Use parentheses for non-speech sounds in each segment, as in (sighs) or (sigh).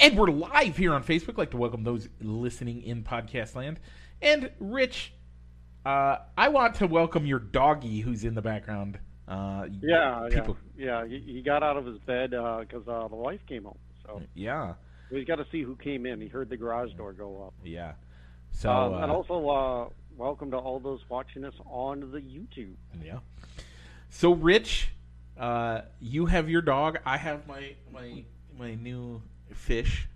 And we're live here on Facebook. like to welcome those listening in podcast land. And Rich, uh, I want to welcome your doggy who's in the background. Uh, yeah, people... yeah, yeah. He, he got out of his bed because uh, uh, the wife came home. So yeah, we got to see who came in. He heard the garage door go up. Yeah. So um, and uh, also uh, welcome to all those watching us on the YouTube. Yeah. So Rich, uh, you have your dog. I have my my my new fish.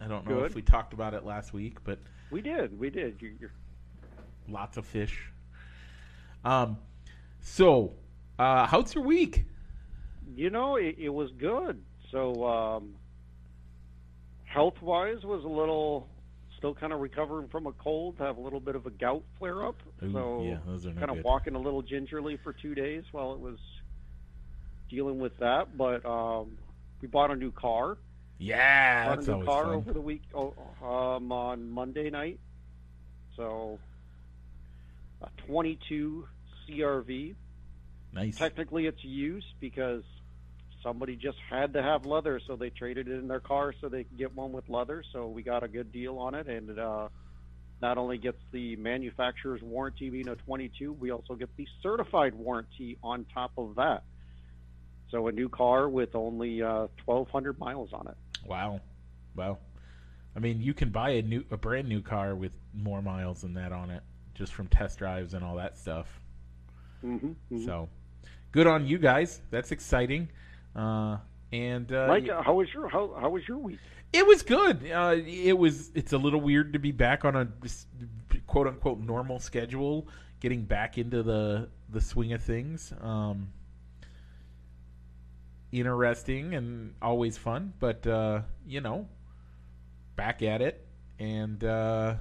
I don't know Good. if we talked about it last week, but we did. We did. You, lots of fish. Um, so uh, how's your week? You know, it, it was good. So um, health wise was a little still kind of recovering from a cold, to have a little bit of a gout flare up. Ooh, so yeah, those are kind of good. walking a little gingerly for two days while it was dealing with that. But um, we bought a new car. Yeah, that's a new always car fun. over the week oh, um, on Monday night. So a 22 CRV. Nice. Technically, it's used because somebody just had to have leather, so they traded it in their car so they could get one with leather. So we got a good deal on it, and it uh, not only gets the manufacturer's warranty being a 22, we also get the certified warranty on top of that. So a new car with only uh, 1,200 miles on it. Wow, wow. I mean, you can buy a new, a brand new car with more miles than that on it, just from test drives and all that stuff. Mm-hmm, mm-hmm. So, good on you guys. That's exciting. Uh, and uh, Mike, uh, how was your how, how was your week? It was good. Uh, it was. It's a little weird to be back on a quote unquote normal schedule, getting back into the the swing of things. Um, interesting and always fun, but uh, you know, back at it and uh,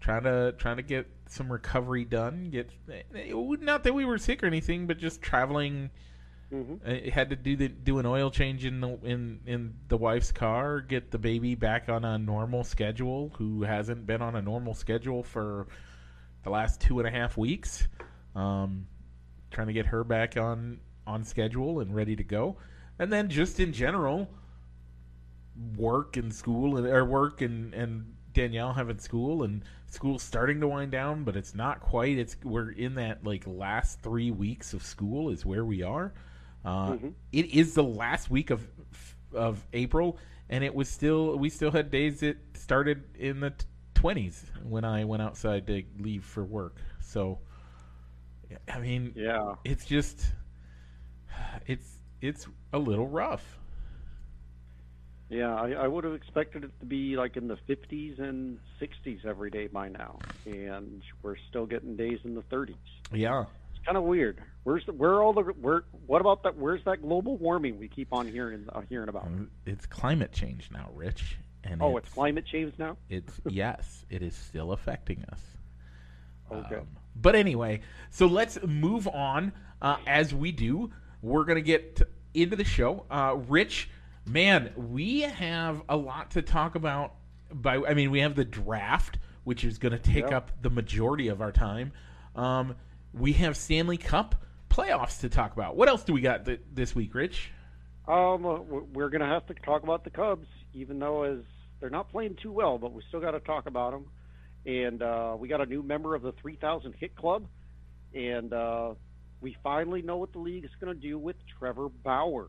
trying to trying to get some recovery done. Get not that we were sick or anything, but just traveling. Mm-hmm. I had to do the do an oil change in the in in the wife's car, get the baby back on a normal schedule. Who hasn't been on a normal schedule for the last two and a half weeks? Um, trying to get her back on on schedule and ready to go, and then just in general, work and school and or work and and Danielle having school and school's starting to wind down, but it's not quite. It's we're in that like last three weeks of school is where we are. Uh, mm-hmm. it is the last week of of April, and it was still we still had days that started in the twenties when I went outside to leave for work. So, I mean, yeah, it's just it's it's a little rough. Yeah, I, I would have expected it to be like in the 50s and 60s every day by now, and we're still getting days in the 30s. Yeah, it's kind of weird. Where's the, where all the where? What about that? Where's that global warming we keep on hearing uh, hearing about? It's climate change now, Rich. And oh, it's, it's climate change now. It's (laughs) yes, it is still affecting us. Okay. Um, but anyway, so let's move on. Uh, as we do, we're gonna get into the show. Uh, Rich, man, we have a lot to talk about. By I mean, we have the draft, which is going to take Yep. up the majority of our time. Um, we have Stanley Cup playoffs to talk about. What else do we got th- this week, Rich? Um, uh, we're going to have to talk about the Cubs, even though as they're not playing too well, but we still got to talk about them. And uh, we got a new member of the 3,000 Hit Club, and uh, we finally know what the league is going to do with Trevor Bauer.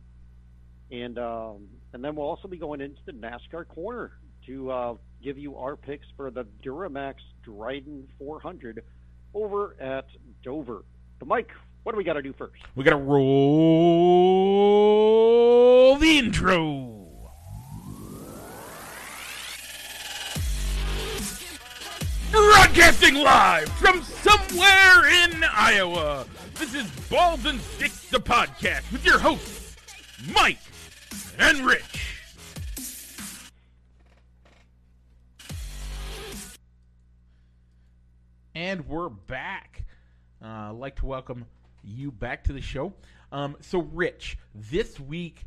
And um, and then we'll also be going into the NASCAR corner to uh, give you our picks for the Duramax Drydene 400 over at Dover. The Mike, what do we got to do first? We got to roll the intro. Broadcasting live from somewhere in Iowa. This is Balls and Sticks, the podcast with your hosts, Mike and Rich. And we're back. Uh, I'd like to welcome you back to the show. Um, so, Rich, this week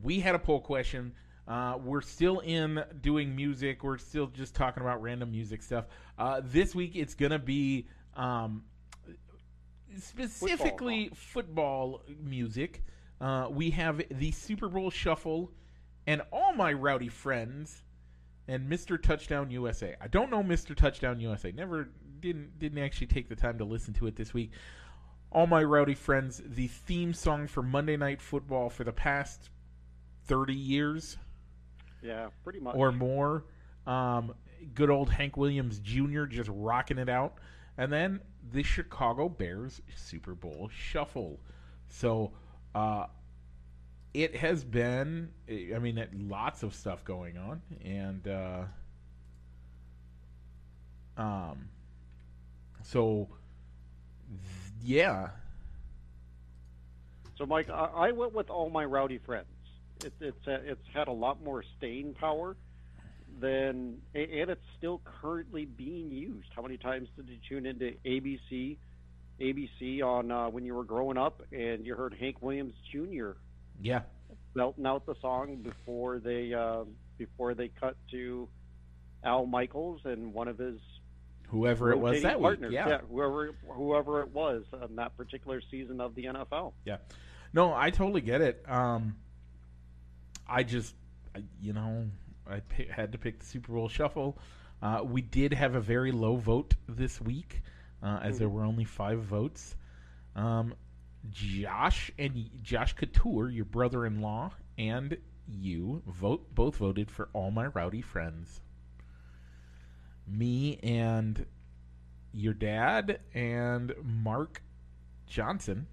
we had a poll question. Uh, we're still in doing music. We're still just talking about random music stuff. Uh, this week it's going to be um, specifically football, music. Uh, we have the Super Bowl Shuffle and all my rowdy friends and Mr. Touchdown USA. I don't know Mr. Touchdown USA. Never didn't didn't actually take the time to listen to it this week. All my rowdy friends, the theme song for Monday Night Football for the past 30 years Yeah, pretty much. or more. Um, good old Hank Williams Jr. just rocking it out. And then the Chicago Bears Super Bowl Shuffle. So uh, it has been, I mean, lots of stuff going on. And uh, um, so, yeah. So, Mike, I, I went with all my rowdy friends. It, it's it's had a lot more staying power than, and it's still currently being used. How many times did you tune into ABC, ABC on uh, when you were growing up, and you heard Hank Williams Jr. Yeah. belting out the song before they uh, before they cut to Al Michaels and one of his Whoever it was that partners. week. Yeah. whoever whoever it was on that particular season of the NFL. Yeah. No, I totally get it. Um, I just, I, you know, I had to pick the Super Bowl Shuffle. Uh, we did have a very low vote this week, uh, as there were only five votes. Um, Josh and Josh Couture, your brother-in-law, and you vote both voted for all my rowdy friends. Me and your dad and Mark Johnson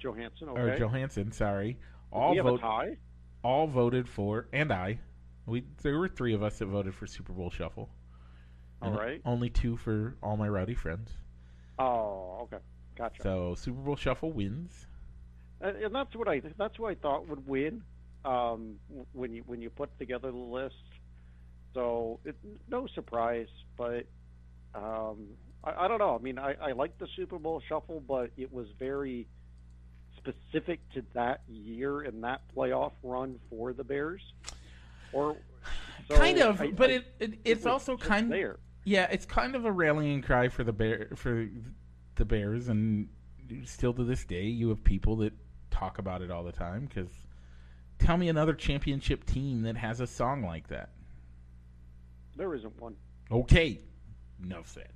Johansson, okay. or. Johansson, sorry, all have vote, a tie. all voted for, and I. We there were three of us that voted for Super Bowl Shuffle. All right. Only two for all my rowdy friends. Oh, okay, gotcha. So Super Bowl Shuffle wins. and, and that's what I that's what I thought would win um, when you when you put together the list. So it, no surprise, but um, I, I don't know. I mean, I, I like the Super Bowl Shuffle, but it was very specific to that year and that playoff run for the Bears. Or so kind of, I- but I- it, it it's was also kind there. Yeah, it's kind of a rallying cry for the bear for the Bears, and still to this day, you have people that talk about it all the time. Because tell me another championship team that has a song like that. There isn't one. Okay, enough said.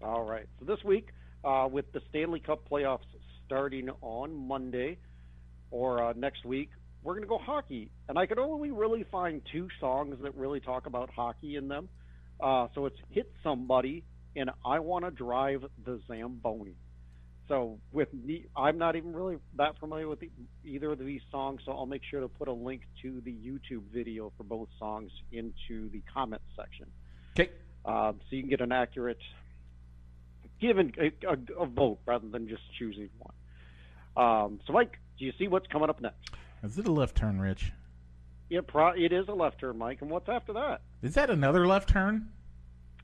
All right. So this week, uh, with the Stanley Cup playoffs starting on Monday or uh, next week, we're going to go hockey. And I could only really find two songs that really talk about hockey in them. Uh, so it's Hit Somebody and I Want to Drive the Zamboni. So with me, I'm not even really that familiar with the, either of these songs, so I'll make sure to put a link to the YouTube video for both songs into the comments section Okay, um, so you can get an accurate given a, a, a vote rather than just choosing one. Um, so, Mike, do you see what's coming up next? Is it a left turn, Rich? It, pro- it is a left turn, Mike, and what's after that? Is that another left turn?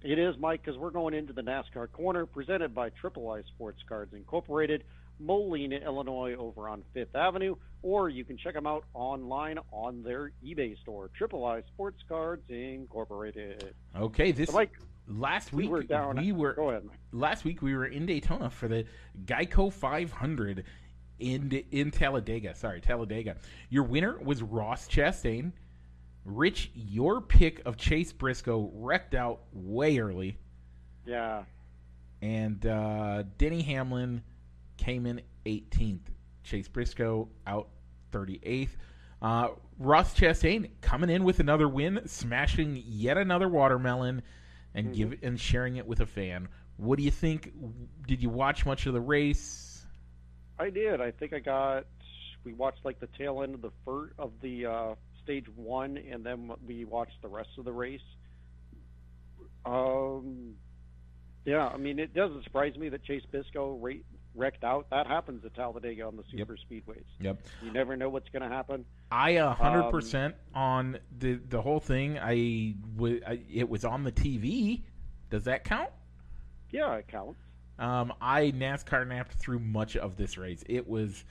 It is, Mike, because we're going into the NASCAR corner presented by Triple I Sports Cards Incorporated, Moline, Illinois, over on Fifth Avenue, or you can check them out online on their eBay store, Triple I Sports Cards Incorporated. Okay, this So, Mike, last we week were down. we were Go ahead, Mike. last week we were in Daytona for the Geico 500 in in Talladega. Sorry, Talladega. Your winner was Ross Chastain. Rich, your pick of Chase Briscoe wrecked out way early, Yeah, and uh, Denny Hamlin came in 18th. Chase Briscoe out 38th. Uh, Ross Chastain coming in with another win, smashing yet another watermelon, and give and sharing it with a fan. What do you think? Did you watch much of the race? I did. I think I got. We watched like the tail end of the fir- of the uh, stage one, and then we watched the rest of the race. Um, yeah, I mean, it doesn't surprise me that Chase Briscoe ra- wrecked out. That happens at Talladega on the super speedways. Yep. You never know what's going to happen. I a hundred percent on the the whole thing. I, w- I it was on the TV. Does that count? Yeah, it counts. Um, I NASCAR napped through much of this race. It was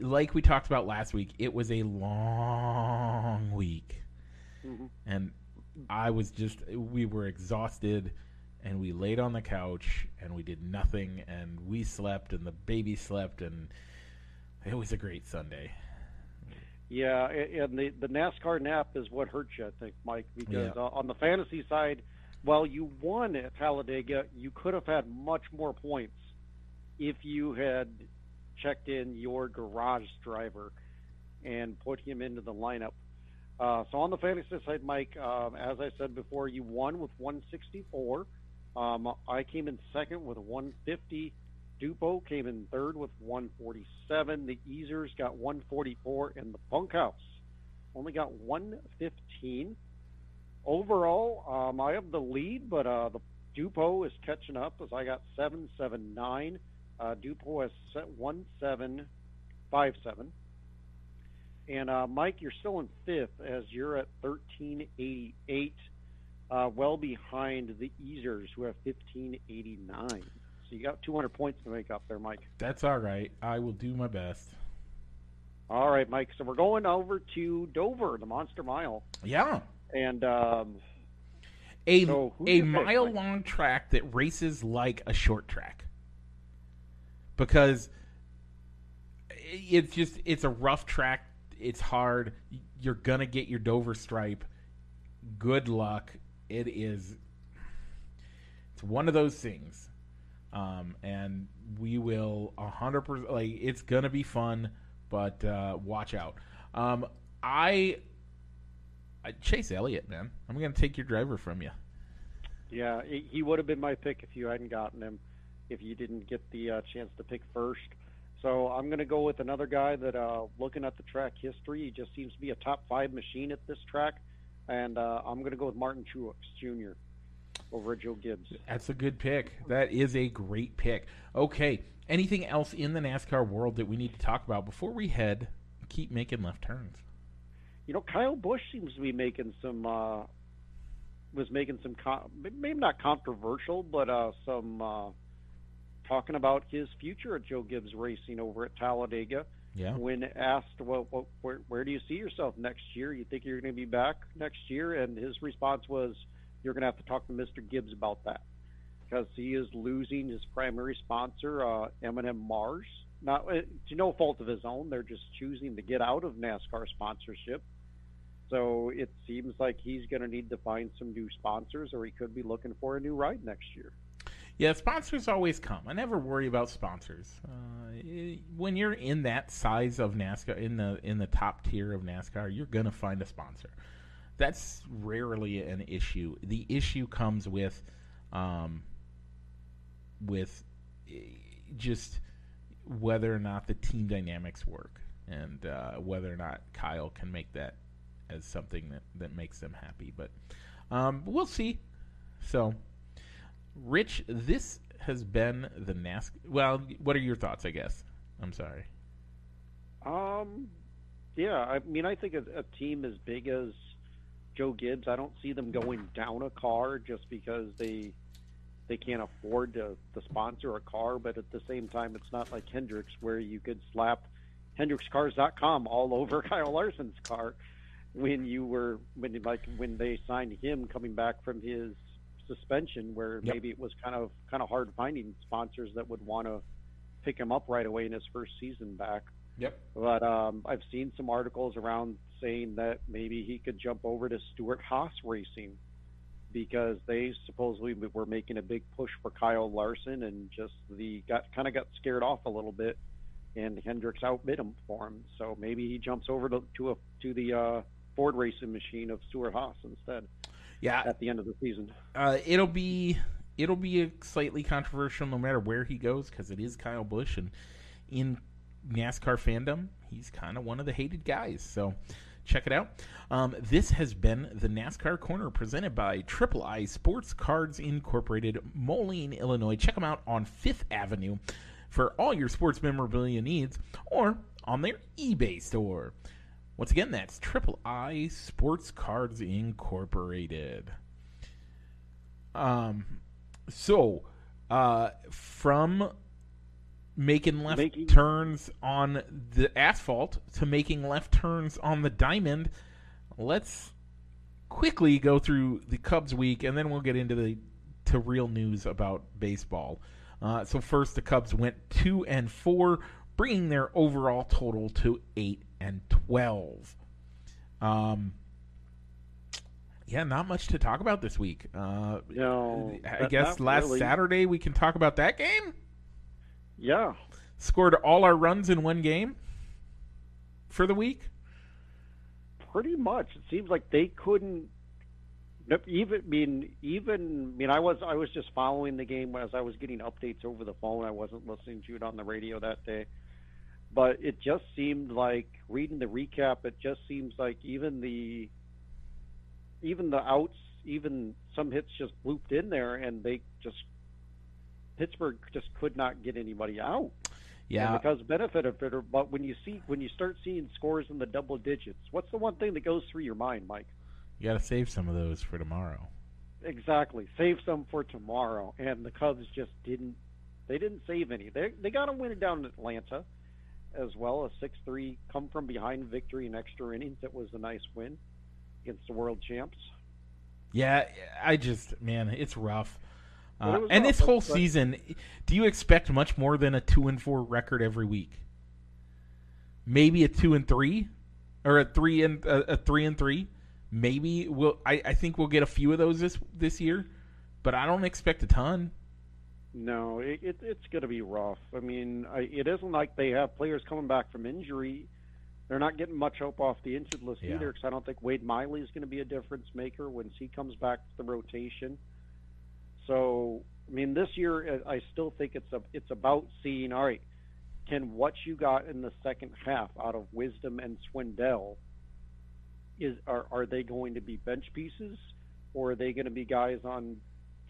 like we talked about last week. It was a long week, Mhm. and I was just we were exhausted, and we laid on the couch and we did nothing, and we slept, and the baby slept, and it was a great Sunday. Yeah, and the the NASCAR nap is what hurts you, I think, Mike, because Yeah. uh, on the fantasy side, while you won at Talladega, you could have had much more points if you had checked in your garage driver and put him into the lineup. Uh, so on the fantasy side, Mike, um, as I said before, you won with 164. Um, I came in second with 150. Dupo came in third with 147. The Easers got 144, and the Bunkhouse only got 115. Overall, um, I have the lead, but uh, the Dupo is catching up as I got 779. Uh, Dupo has set 1757. And uh, Mike, you're still in fifth as you're at 1388, uh, well behind the Easers who have 1589. So you got 200 points to make up there, Mike. That's all right. I will do my best. All right, Mike. So we're going over to Dover, the Monster Mile, Yeah. And um, A So, a you pick, mile long track that races like a short track. Because it's just it's a rough track. It's hard. You're gonna get your Dover stripe. Good luck. It is. It's one of those things, um, and we will a hundred percent. Like it's gonna be fun, but uh, watch out. Um, I, I Chase Elliott, man. I'm gonna take your driver from you. yeah, he he would have been my pick if you hadn't gotten him, if you didn't get the uh, chance to pick first. So I'm going to go with another guy that, uh, looking at the track history, he just seems to be a top five machine at this track, and uh, I'm going to go with Martin Truex Jr. over at Joe Gibbs. That's a good pick. That is a great pick. Okay. Anything else in the NASCAR world that we need to talk about before we head keep making left turns? You know, Kyle Busch seems to be making some uh, was making some con- maybe not controversial, but uh, some uh, talking about his future at Joe Gibbs Racing over at Talladega. Yeah. When asked, well, what, where, where do you see yourself next year? You think you're going to be back next year? And his response was, you're going to have to talk to Mr. Gibbs about that because he is losing his primary sponsor, uh, M&M Mars. Not uh, to no fault of his own. They're just choosing to get out of NASCAR sponsorship. So it seems like he's going to need to find some new sponsors, or he could be looking for a new ride next year. Yeah, sponsors always come. I never worry about sponsors. Uh, when you're in that size of NASCAR, in the in the top tier of NASCAR, you're gonna find a sponsor. That's rarely an issue. The issue comes with, um, with eh, just whether or not the team dynamics work, and uh, whether or not Kyle can make that as something that that makes them happy. But um, we'll see. So. Rich, this has been the NASCAR. Well, what are your thoughts? I guess. I'm sorry. Um, yeah, I mean, I think a, a team as big as Joe Gibbs, I don't see them going down a car just because they they can't afford to, to sponsor a car. But at the same time, it's not like Hendricks where you could slap HendricksCars.com all over (laughs) Kyle Larson's car when you were when like when they signed him coming back from his suspension, where Yep. maybe it was kind of kind of hard finding sponsors that would want to pick him up right away in his first season back. Yep. But um, I've seen some articles around saying that maybe he could jump over to Stewart Haas Racing because they supposedly were making a big push for Kyle Larson and just the got kind of got scared off a little bit, and Hendricks outbid him for him. So maybe he jumps over to to, a, to the uh, Ford racing machine of Stewart Haas instead Yeah. at the end of the season. Uh, it'll be it'll be a slightly controversial no matter where he goes because it is Kyle Busch and in NASCAR fandom he's kind of one of the hated guys. So check it out. Um, this has been the NASCAR Corner presented by Triple I Sports Cards Incorporated, Moline, Illinois. Check them out on Fifth Avenue for all your sports memorabilia needs, or on their eBay store. Once again, that's Triple I Sports Cards Incorporated. Um, so, uh, from making left Making- turns on the asphalt to making left turns on the diamond, let's quickly go through the Cubs week, and then we'll get into the to real news about baseball. Uh, so first, the Cubs went two and four, bringing their overall total to eight and twelve. Um, yeah, not much to talk about this week. Uh, No, I guess last really. Saturday we can talk about that game. Yeah, Scored all our runs in one game for the week. pretty much. It seems like they couldn't even I mean even I mean I was I was just following the game as I was getting updates over the phone. I wasn't listening to it on the radio that day. But it just seemed like reading the recap it just seems like even the even the outs even some hits just looped in there and they just Pittsburgh just could not get anybody out. Yeah, And because benefit of it, but when you see when you start seeing scores in the double digits, what's the one thing that goes through your mind, Mike? you got to save some of those for tomorrow. Exactly. Save some for tomorrow. And the Cubs just didn't. They didn't save any. They they got a win down in Atlanta, as well a six three come from behind victory in extra innings. That was a nice win against the world champs. Yeah, I just man, it's rough. Uh, it and rough, this whole but- season, do you expect much more than a two and four record every week? Maybe a two and three, or a three and a, a three and three. Maybe we'll. I, I think we'll get a few of those this this year, but I don't expect a ton. No, it, it, it's going to be rough. I mean, I, it isn't like they have players coming back from injury. They're not getting much hope off the injured list Yeah. either because I don't think Wade Miley is going to be a difference maker once he comes back to the rotation. So, I mean, this year I still think it's a, it's about seeing. All right, can what you got in the second half out of Wisdom and Schwindel is are are they going to be bench pieces or are they going to be guys on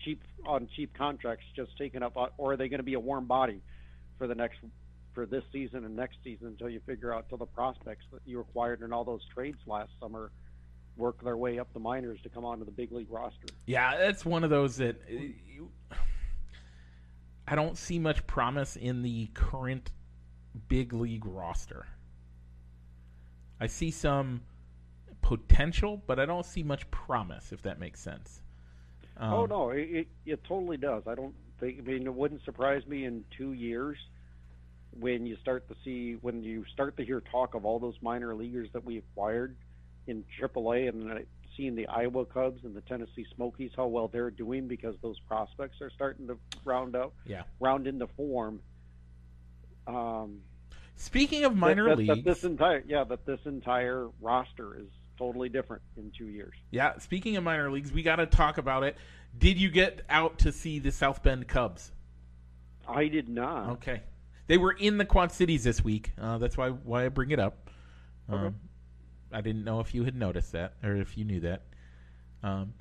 cheap on cheap contracts just taken up, or are they going to be a warm body for the next for this season and next season until you figure out till the prospects that you acquired in all those trades last summer work their way up the minors to come onto the big league roster. Yeah, that's one of those that uh, you, I don't see much promise in the current big league roster. I see some potential, but I don't see much promise. If that makes sense. Um, oh no, it, it it totally does. I don't think. I mean, it wouldn't surprise me in two years when you start to see when you start to hear talk of all those minor leaguers that we acquired in AAA and seeing the Iowa Cubs and the Tennessee Smokies how well they're doing because those prospects are starting to round up, Yeah. round into form. Um, Speaking of minor that, that, leagues, that this entire yeah, that this entire roster is totally different in two years. yeah. Speaking of minor leagues, we got to talk about it. Did you get out to see the South Bend Cubs? I did not. Okay. They were in the Quad Cities this week. Uh, that's why why I bring it up. Um, I didn't know if you had noticed that or if you knew that. Um,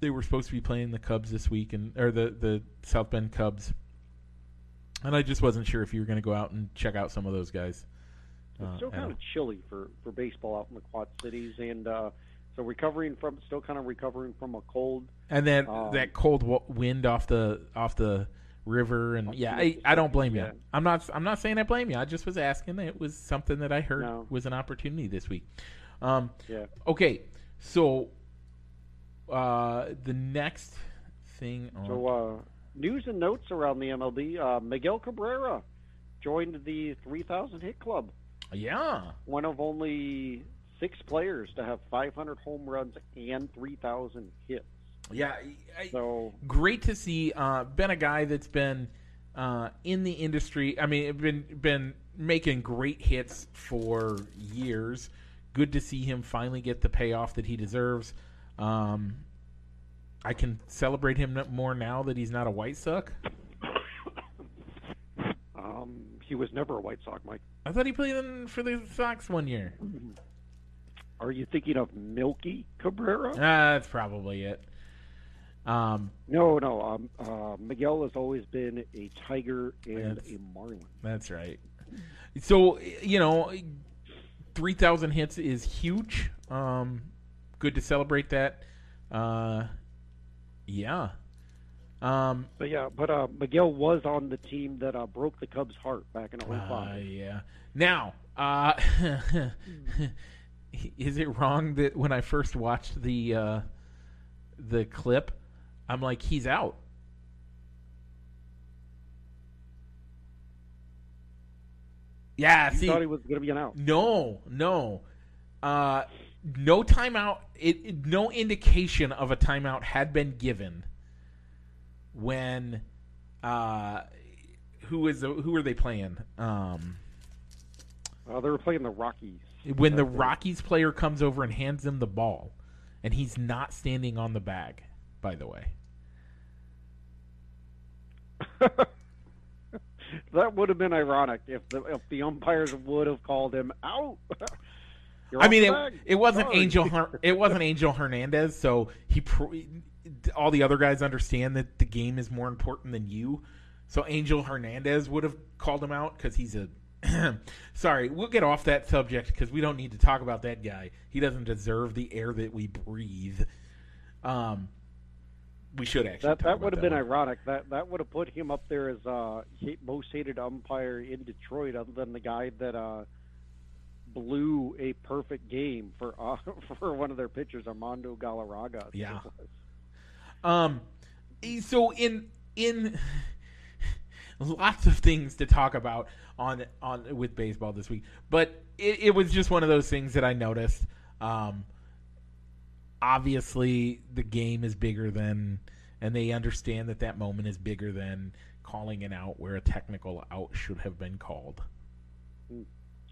they were supposed to be playing the Cubs this week and or the the South Bend Cubs, and I just wasn't sure if you were going to go out and check out some of those guys. It's Uh, still kind of chilly for, for baseball out in the Quad Cities, and uh, so recovering from still kind of recovering from a cold. and then um, that cold w- wind off the off the river and yeah I, I don't blame you i'm not i'm not saying i blame you i just was asking it was something that i heard No. was an opportunity this week um Yeah. okay so uh the next thing on, So uh, news and notes around the MLB. Uh, Miguel Cabrera joined the 3,000 hit club. Yeah. One of only six players to have 500 home runs and 3,000 hits. yeah I, So great to see uh been a guy that's been uh in the industry i mean been been making great hits for years. Good to see him finally get the payoff that he deserves. Um i can celebrate him more now that he's not a white sox. um, he was never a White Sox, Mike. i thought he played in, for the sox one year Are you thinking of Melky Cabrera? ah, that's probably it um No, no. Um, uh, Miguel has always been a Tiger and a Marlin. That's right. So you know, three thousand hits is huge. Um, good to celebrate that. Uh, yeah. Um, But yeah, but uh, Miguel was on the team that uh, broke the Cubs' heart back in uh, 05. yeah. Now, uh, (laughs) is it wrong that when I first watched the uh, the clip, I'm like, he's out. Yeah, You see, thought he was going to be an out. no, no, uh, no timeout. It, it- no indication of a timeout had been given when. Uh, who is the, who are they playing? Um, Uh, they were playing the Rockies. when the Rockies player comes over and hands him the ball, and he's not standing on the bag. By the way, (laughs) that would have been ironic if the if the umpires would have called him out. (laughs) I mean, it, it wasn't Sorry. Angel. (laughs) Her- it wasn't Angel Hernandez. So he, pr- all the other guys understand that the game is more important than you. So Angel Hernandez would have called him out because he's a. (clears throat) Sorry, we'll get off that subject because we don't need to talk about that guy. He doesn't deserve the air that we breathe. Um, we should actually. That that would have been one. ironic. That that would have put him up there as uh most hated umpire in Detroit, other than the guy that uh blew a perfect game for uh, (laughs) for one of their pitchers, Armando Galarraga. Yeah. Um, so in in (laughs) lots of things to talk about on on with baseball this week, but it, it was just one of those things that I noticed. Um, obviously, the game is bigger than, and they understand that that moment is bigger than calling an out where a technical out should have been called.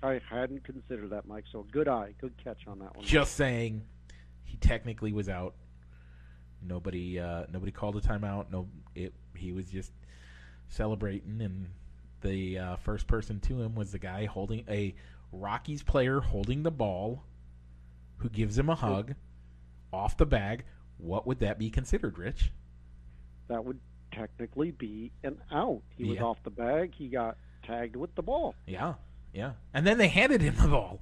I hadn't considered that, Mike. So good eye, good catch on that one. Just saying, he technically was out. Nobody, uh, nobody called a timeout. No, it. He was just celebrating, and the uh, first person to him was the guy holding a Rockies player holding the ball, who gives him a hug off the bag. What would that be considered, Rich? that would technically be an out. He was off the bag. He got tagged with the ball. Yeah, yeah. And then they handed him the ball.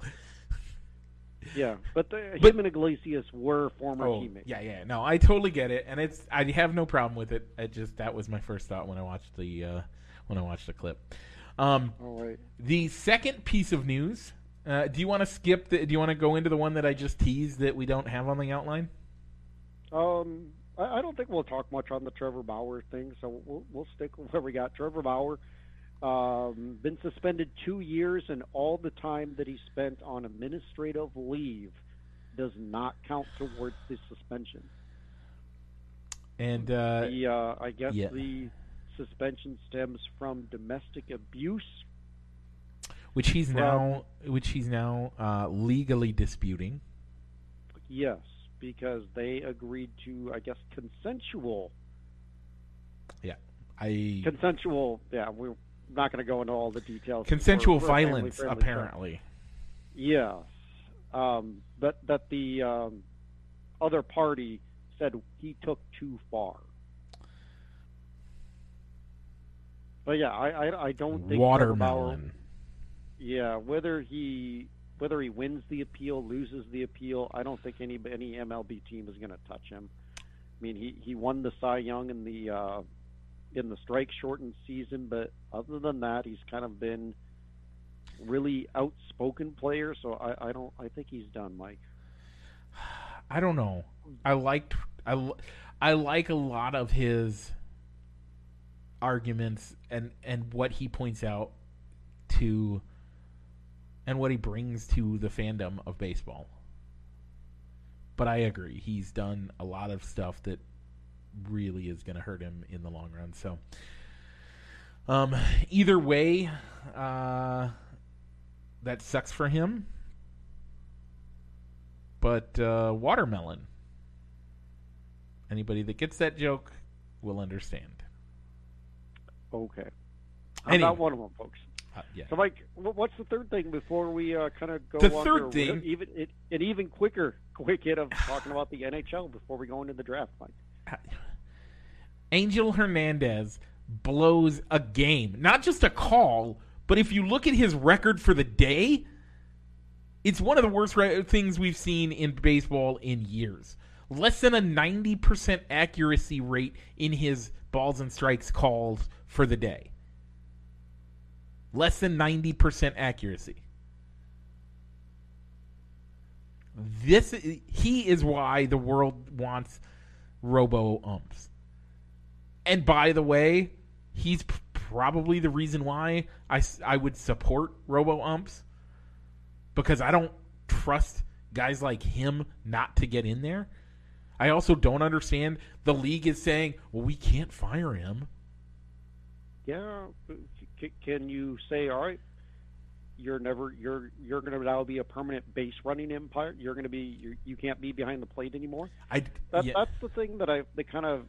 Yeah, but, the, But- him and Iglesias were former Oh, teammates. yeah, yeah. No, I totally get it, and it's I have no problem with it. I just that was my first thought when I watched the uh, when I watched the clip. Um, All right. the second piece of news. Uh, do you want to skip? The, do you want to go into the one that I just teased that we don't have on the outline? Um, I, I don't think we'll talk much on the Trevor Bauer thing, so we'll we'll stick with where we got. Trevor Bauer, um, been suspended two years, and all the time that he spent on administrative leave does not count towards the suspension. And uh, The uh, I guess yeah. the suspension stems from domestic abuse. which he's From- now, which he's now uh, legally disputing. Yes, because they agreed to, I guess, consensual Yeah, I consensual. Yeah, we're not going to go into all the details. consensual We're- we're violence, apparently. Yes, um, but that the um, other party said he took too far. But yeah, I I, I don't think Watermelon. Yeah, whether he whether he wins the appeal, loses the appeal, I don't think any any MLB team is going to touch him. I mean, he he won the Cy Young in the uh, in the strike shortened season, but other than that, he's kind of been really outspoken player. So I, I don't I think he's done, Mike. I don't know. I liked I, I like a lot of his arguments and and what he points out to and what he brings to the fandom of baseball. But I agree, he's done a lot of stuff that really is going to hurt him in the long run. So um either way, uh that sucks for him. But uh, watermelon. Anybody that gets that joke will understand. Okay, I'm Anyway. not one of them, folks. Uh, yeah. So, Mike, what's the third thing before we uh, kind of go The on third thing- even it, an even quicker (laughs) quick hit of talking about the NHL before we go into the draft, Mike. (sighs) Angel Hernandez blows a game, not just a call, but if you look at his record for the day, it's one of the worst re- things we've seen in baseball in years. Less than a 90% accuracy rate in his balls and strikes calls for the day. Less than 90% accuracy. This he is why the world wants robo umps. And by the way, he's p- probably the reason why I, I would support robo umps because I don't trust guys like him not to get in there. I also don't understand the league is saying, well, we can't fire him. Yeah, can you say, all right, you're never you're you're going to now be a permanent base running empire. You're going to be you're, you can't be behind the plate anymore. I That, yeah, That's the thing that I that kind of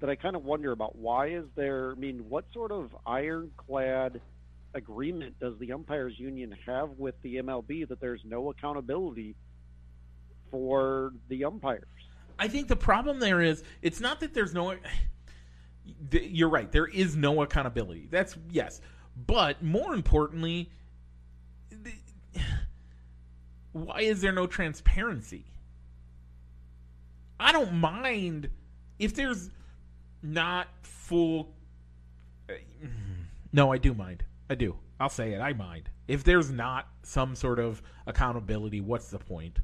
that I kind of wonder about. Why is there? I mean, what sort of ironclad agreement does the umpires union have with the MLB that there's no accountability for the umpires? I think the problem there is it's not that there's no. (sighs) You're right. There is no accountability. That's yes, but more importantly, why is there no transparency? I don't mind if there's not full. Uh, no, I do mind. I do. I'll say it. I mind if there's not some sort of accountability. What's the point?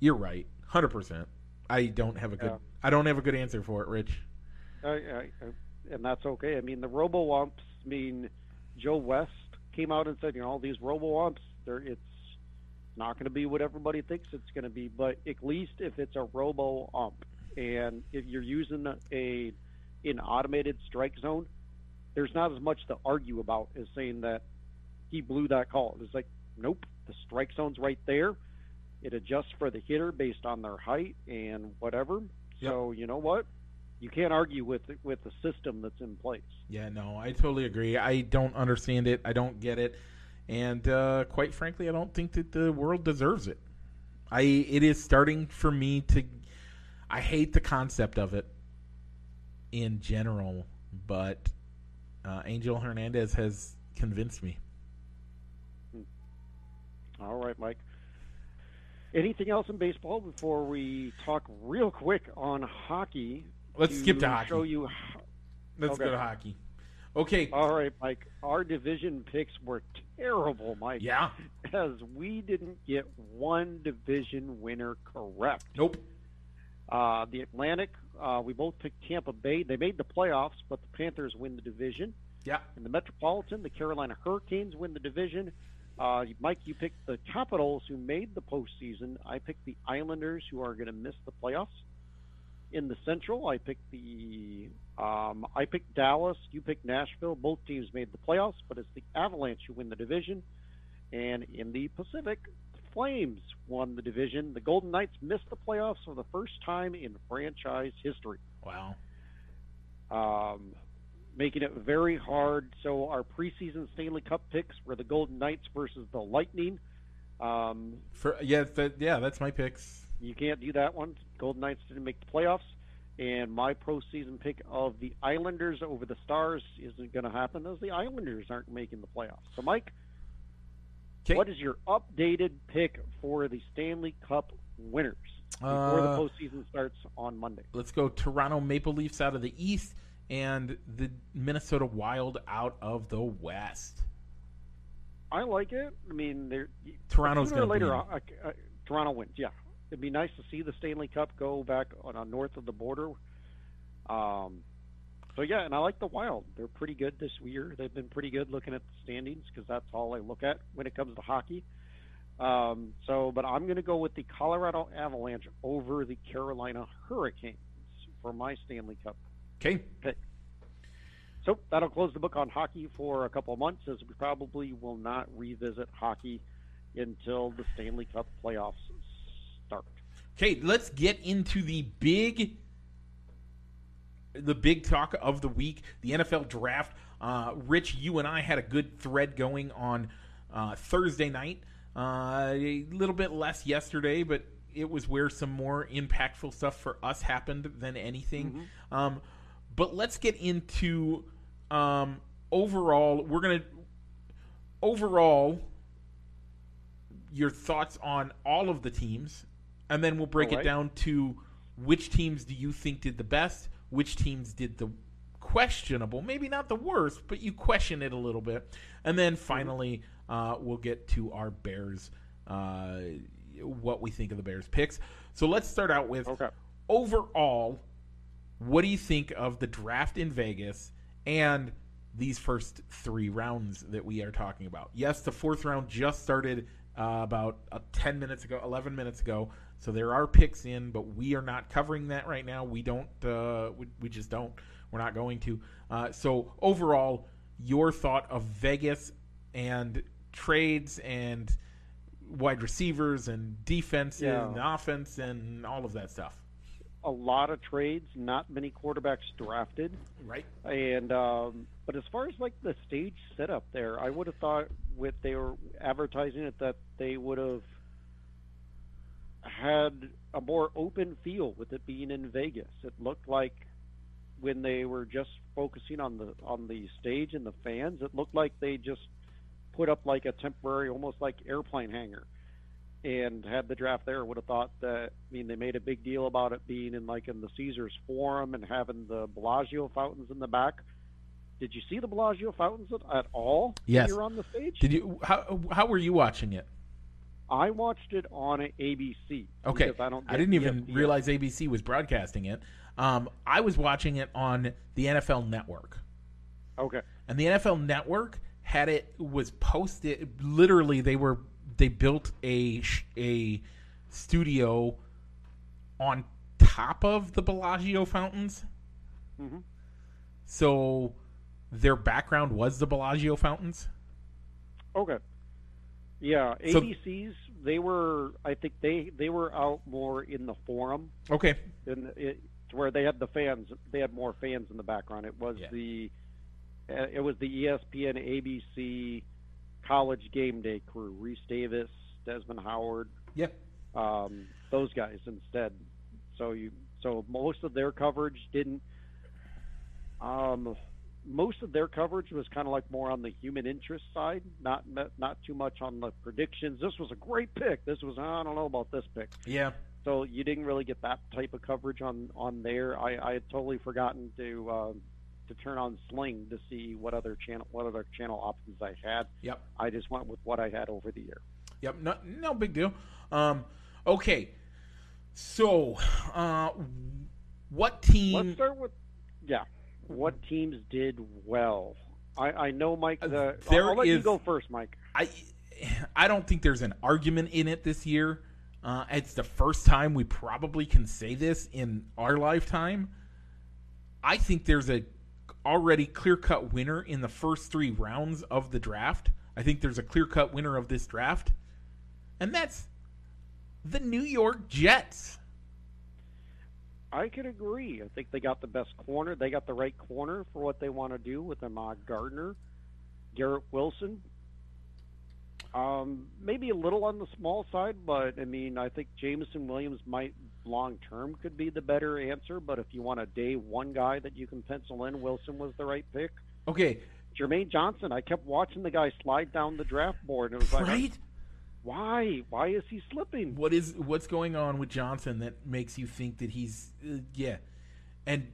You're right, hundred percent. I don't have a good. Yeah. I don't have a good answer for it, Rich. I, I, I, and that's okay. I mean, the robo. I mean, Joe West came out and said, you know, all these robo umps, they're it's not going to be what everybody thinks it's going to be. But at least if it's a robo ump, and if you're using a, a an automated strike zone, there's not as much to argue about as saying that he blew that call. It's like, nope, the strike zone's right there. It adjusts for the hitter based on their height and whatever. So you know what? You can't argue with with the system that's in place. Yeah, no, I totally agree. I don't understand it. I don't get it, and uh, quite frankly, I don't think that the world deserves it. I it is starting for me to. I hate the concept of it in general, but uh, Angel Hernandez has convinced me. All right, Mike. Anything else in baseball before we talk real quick on hockey? Let's skip to hockey. Show you. Let's Okay. go to hockey. Okay. All right, Mike. Our division picks were terrible, Mike. yeah. As we didn't get one division winner correct. Nope. Uh, the Atlantic, uh, we both picked Tampa Bay. They made the playoffs, but the Panthers win the division. Yeah. In the Metropolitan, the Carolina Hurricanes win the division. Uh, Mike, you picked the Capitals, who made the postseason. I picked the Islanders, who are going to miss the playoffs. In the Central, I picked the um, I picked Dallas. You picked Nashville. Both teams made the playoffs, but it's the Avalanche who win the division. And in the Pacific, the Flames won the division. The Golden Knights missed the playoffs for the first time in franchise history Wow. um, making it very hard. So our preseason Stanley Cup picks were the Golden Knights versus the Lightning. Um, For yeah, that, yeah, that's my picks. You can't do that one. Golden Knights didn't make the playoffs. And my postseason pick of the Islanders over the Stars isn't going to happen as the Islanders aren't making the playoffs. So, Mike, 'Kay. what is your updated pick for the Stanley Cup winners before Uh, the postseason starts on Monday? Let's go Toronto Maple Leafs out of the East and the Minnesota Wild out of the West. I like it. I mean, they're Toronto's going to later. win. Uh, uh, Toronto wins. Yeah, it'd be nice to see the Stanley Cup go back on, on north of the border. Um, so yeah, and I like the Wild. They're pretty good this year. They've been pretty good looking at the standings because that's all I look at when it comes to hockey. Um, so, but I'm going to go with the Colorado Avalanche over the Carolina Hurricanes for my Stanley Cup Okay. Pick. so that'll close the book on hockey for a couple of months, as we probably will not revisit hockey until the Stanley Cup playoffs start. Okay, let's get into the big the big talk of the week, the NFL draft. Uh, Rich, you and I had a good thread going on uh, Thursday night. Uh, a little bit less yesterday, but it was where some more impactful stuff for us happened than anything. Um, but let's get into um, overall. We're gonna overall your thoughts on all of the teams, and then we'll break All it down to which teams do you think did the best, which teams did the questionable, maybe not the worst, but you question it a little bit, and then finally uh, we'll get to our Bears, uh, what we think of the Bears picks. So let's start out with Okay. overall. What do you think of the draft in Vegas? and these first three rounds that we are talking about. Yes, the fourth round just started uh, about uh, 10 minutes ago, 11 minutes ago. So there are picks in, but we are not covering that right now. We don't, uh, we, we just don't. We're not going to. Uh, so overall, your thought of Vegas and trades and wide receivers and defense Yeah. and offense and all of that stuff. A lot of trades, not many quarterbacks drafted. Right? And um, but as far as like the stage setup there, I would have thought with they were advertising it that they would have had a more open feel with it being in Vegas. It looked like when they were just focusing on the on the stage and the fans, it looked like they just put up like a temporary, almost like airplane hangar, and had the draft there. Would have thought that. I mean, they made a big deal about it being in like in the Caesars Forum and having the Bellagio fountains in the back. Did you see the Bellagio fountains at, at all? Yes. you were on the stage. Did you? How how were you watching it? I watched it on ABC. Okay, I don't. I didn't even ESPN. realize ABC was broadcasting it. Um, I was watching it on the NFL Network, Okay. and the NFL Network had it was posted. Literally, they were they built a a studio on top of the Bellagio fountains. Mhm. So their background was the Bellagio fountains. Okay. Yeah, So- ABC's they were. I think they they were out more in the forum, Okay, And it, to where they had the fans. They had more fans in the background. It was Yeah. the uh, it was the ESPN ABC college game day crew. Rece Davis, Desmond Howard, yeah, um, those guys instead. So you so most of their coverage didn't. Um, most of their coverage was kind of like more on the human interest side, not not too much on the predictions. This was a great pick. This was I don't know about this pick. yeah. So you didn't really get that type of coverage on on there. I, I had totally forgotten to um, to turn on Sling to see what other channel what other channel options I had. Yep. I just went with what I had over the year. Yep, no, no big deal. Um, okay, so uh, what team? Let's start with yeah. What teams did well? I, I know Mike. The, Uh, there I'll let you is- go first, Mike. I (sighs) I don't think there's an argument in it this year. Uh, it's the first time we probably can say this in our lifetime. I think there's a already clear cut winner in the first three rounds of the draft. I think there's a clear cut winner of this draft, and that's the New York Jets. I could agree. I think they got the best corner. They got the right corner for what they want to do with Ahmad Gardner, Garrett Wilson. Um, maybe a little on the small side, but I mean, I think Jameson Williams might long term could be the better answer. But if you want a day one guy that you can pencil in, Wilson was the right pick. Okay, Jermaine Johnson, I kept watching the guy slide down the draft board, and it was like, right? Why? Why is he slipping? What is what's going on with Johnson that makes you think that he's uh, yeah? And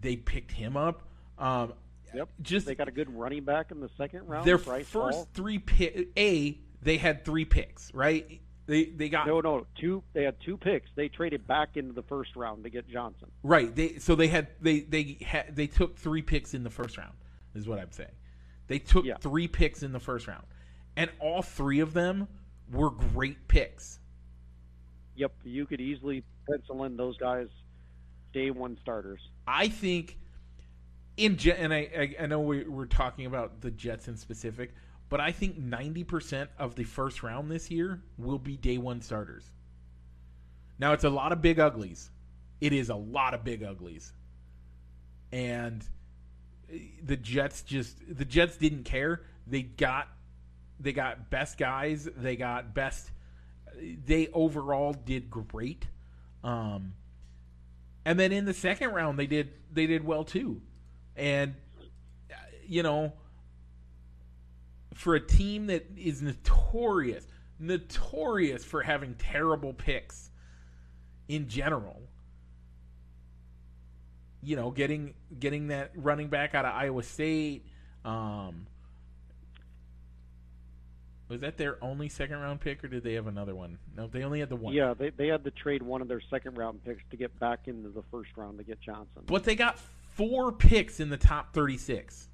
they picked him up. Um, Yep. Just They got a good running back in the second round. their right? first Hall. three pick. A they had three picks, right? They they got No, no, two. They had two picks. They traded back into the first round to get Johnson. right. They so they had they they had they took three picks in the first round. Is what I'm saying. They took Yeah. three picks in the first round, and all three of them were great picks. Yep, you could easily pencil in those guys day one starters. I think in and I, I, I know we, we're talking about the Jets in specific, but I think 90% of the first round this year will be day one starters. Now, it's a lot of big uglies. It is a lot of big uglies. And the Jets just, the Jets didn't care. They got, they got best guys. They got best, they overall did great. Um, and then in the second round they did they did well too and you know for a team that is notorious notorious for having terrible picks in general you know getting getting that running back out of Iowa State um was that their only second round pick or did they have another one no they only had the one Yeah, they they had to trade one of their second round picks to get back into the first round to get Johnson. But they got four picks in the top 36.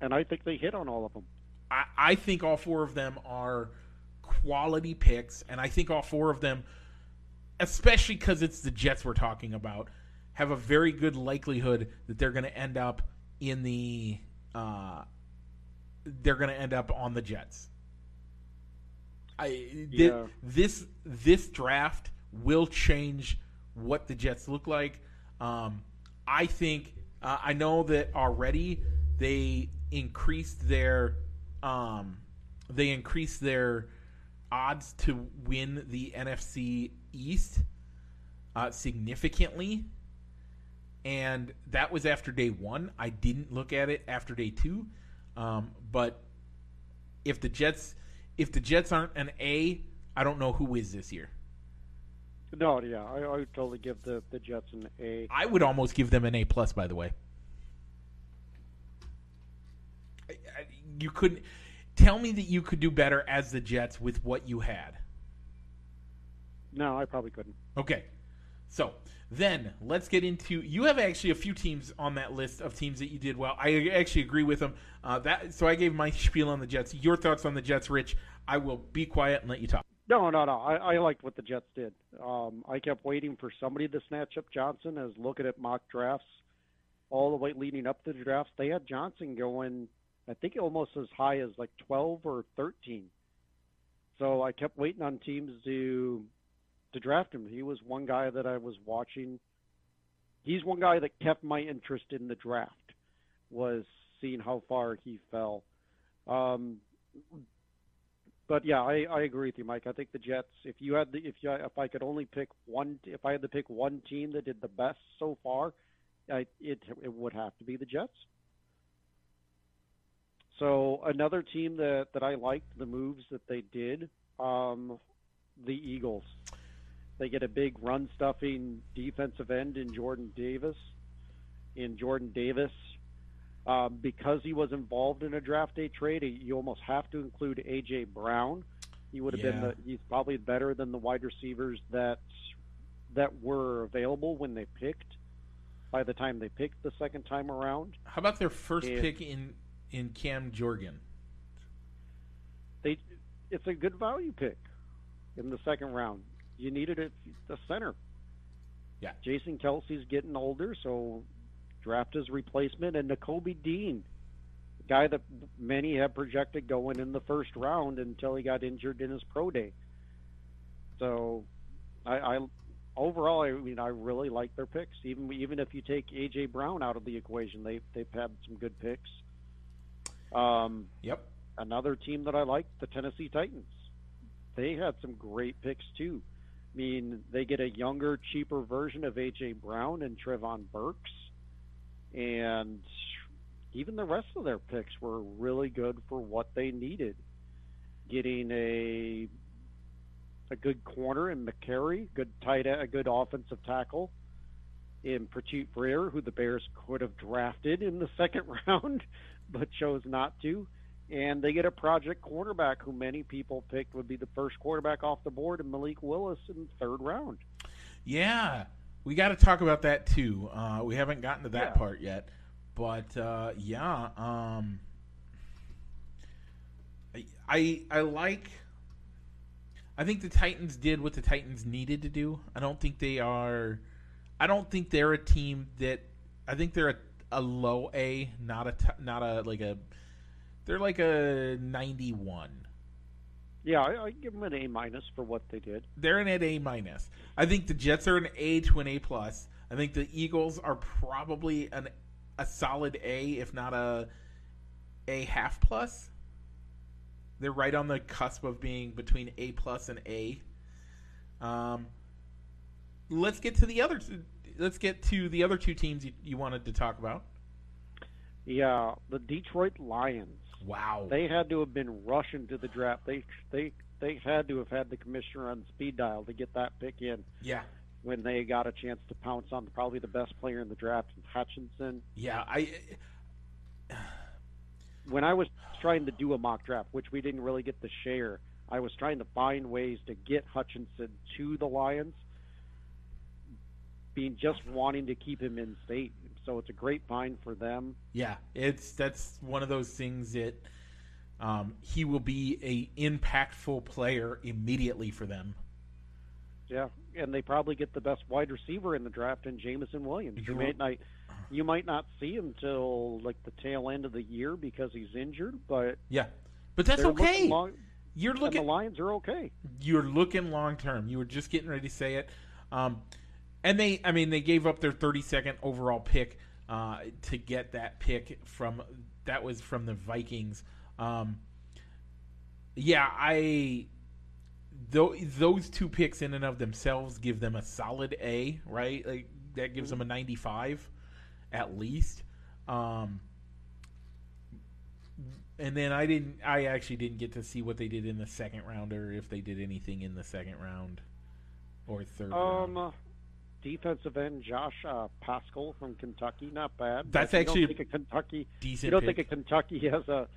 And I think they hit on all of them. I, I think all four of them are quality picks, and I think all four of them, especially because it's the Jets we're talking about, have a very good likelihood that they're going to end up in the. Uh, they're going to end up on the Jets. I Yeah. this this draft will change what the Jets look like. Um, I think uh, I know that already they increased their um, they increased their odds to win the NFC East uh, significantly, and that was after day one. I didn't look at it after day two, um, but if the Jets if the Jets aren't an A, I don't know who is this year. No, yeah, I, I would totally give the, the Jets an A. I would almost give them an A plus. By the way, I- I- you couldn't tell me that you could do better as the Jets with what you had. No, I probably couldn't. Okay, so then let's get into. You have actually a few teams on that list of teams that you did well. I actually agree with them. Uh, that so I gave my spiel on the Jets. Your thoughts on the Jets, Rich? I will be quiet and let you talk. No, no, no. I, I liked what the Jets did. Um, I kept waiting for somebody to snatch up Johnson. As looking at mock drafts, all the way leading up to the drafts, they had Johnson going. I think almost as high as like 12 or 13. So I kept waiting on teams to to draft him. He was one guy that I was watching. He's one guy that kept my interest in the draft. Was seeing how far he fell. Um, but yeah, I, I agree with you, Mike. I think the Jets. If you had the, if you, if I could only pick one, if I had to pick one team that did the best so far, I, it it would have to be the Jets. So another team that that I liked the moves that they did, um, the Eagles. They get a big run stuffing defensive end in Jordan Davis. In Jordan Davis, um, because he was involved in a draft day trade, you almost have to include AJ Brown. He would have been the, he's probably better than the wide receivers that that were available when they picked. By the time they picked the second time around, How about their first Yeah. pick in in Cam Jurgens? they it's a good value pick in the second round. You needed it the center. Yeah. Jason Kelce's getting older, so draft his replacement and Nakobe Dean, guy that many have projected going in the first round until he got injured in his pro day. So, I, I overall, I mean, I really like their picks. Even even if you take AJ Brown out of the equation, they they've had some good picks. Um, Yep. another team that I like, the Tennessee Titans. They had some great picks too. Mean, they get a younger, cheaper version of AJ Brown and Treylon Burks, and even the rest of their picks were really good for what they needed. Getting a a good corner in McCreary, good tight, a good offensive tackle in Petit Frere, who the Bears could have drafted in the second (laughs) round, but chose not to and they get a project quarterback who many people picked would be the first quarterback off the board, and Malik Willis in the third round. Yeah, we got to talk about that too. Uh, we haven't gotten to that Yeah. part yet, but uh, yeah, um, I, I I like. I think the Titans did what the Titans needed to do. I don't think they are. I don't think they're a team that. I think they're a, a low A, not a not a like a. They're like a ninety one. Yeah, I, I give them an A minus for what they did. they're an A minus. I think the Jets are an A to an A plus. I think the Eagles are probably an a solid A, if not a A half plus. They're right on the cusp of being between A plus and A. Um, let's get to the other. Two, Let's get to the other two teams you, you wanted to talk about. Yeah, the Detroit Lions. Wow. They had to have been rushing to the draft. They they they had to have had the commissioner on speed dial to get that pick in yeah. when they got a chance to pounce on probably the best player in the draft, Hutchinson. Yeah. I. (sighs) when I was trying to do a mock draft, which we didn't really get to share, I was trying to find ways to get Hutchinson to the Lions. being just wanting to keep him in state. So it's a great find for them. Yeah, it's that's one of those things that um, he will be a impactful player immediately for them. Yeah, and they probably get the best wide receiver in the draft in Jameson Williams. You might not, you might not see him till like the tail end of the year because he's injured, but yeah, but that's okay. Long, you're looking. the Lions are okay. You're looking long term. You were just getting ready to say it. Um, and they, I mean, they gave up their 32nd overall pick uh, to get that pick from that was from the Vikings. Um, yeah, I those two picks in and of themselves give them a solid A, right? Like that gives them a 95 at least. Um, and then I didn't. I actually didn't get to see what they did in the second round, or if they did anything in the second round or third. Um, round. Defensive end Josh uh, Paschal from Kentucky, not bad. That's actually a Kentucky. Decent. You don't pick. think a Kentucky (laughs) has a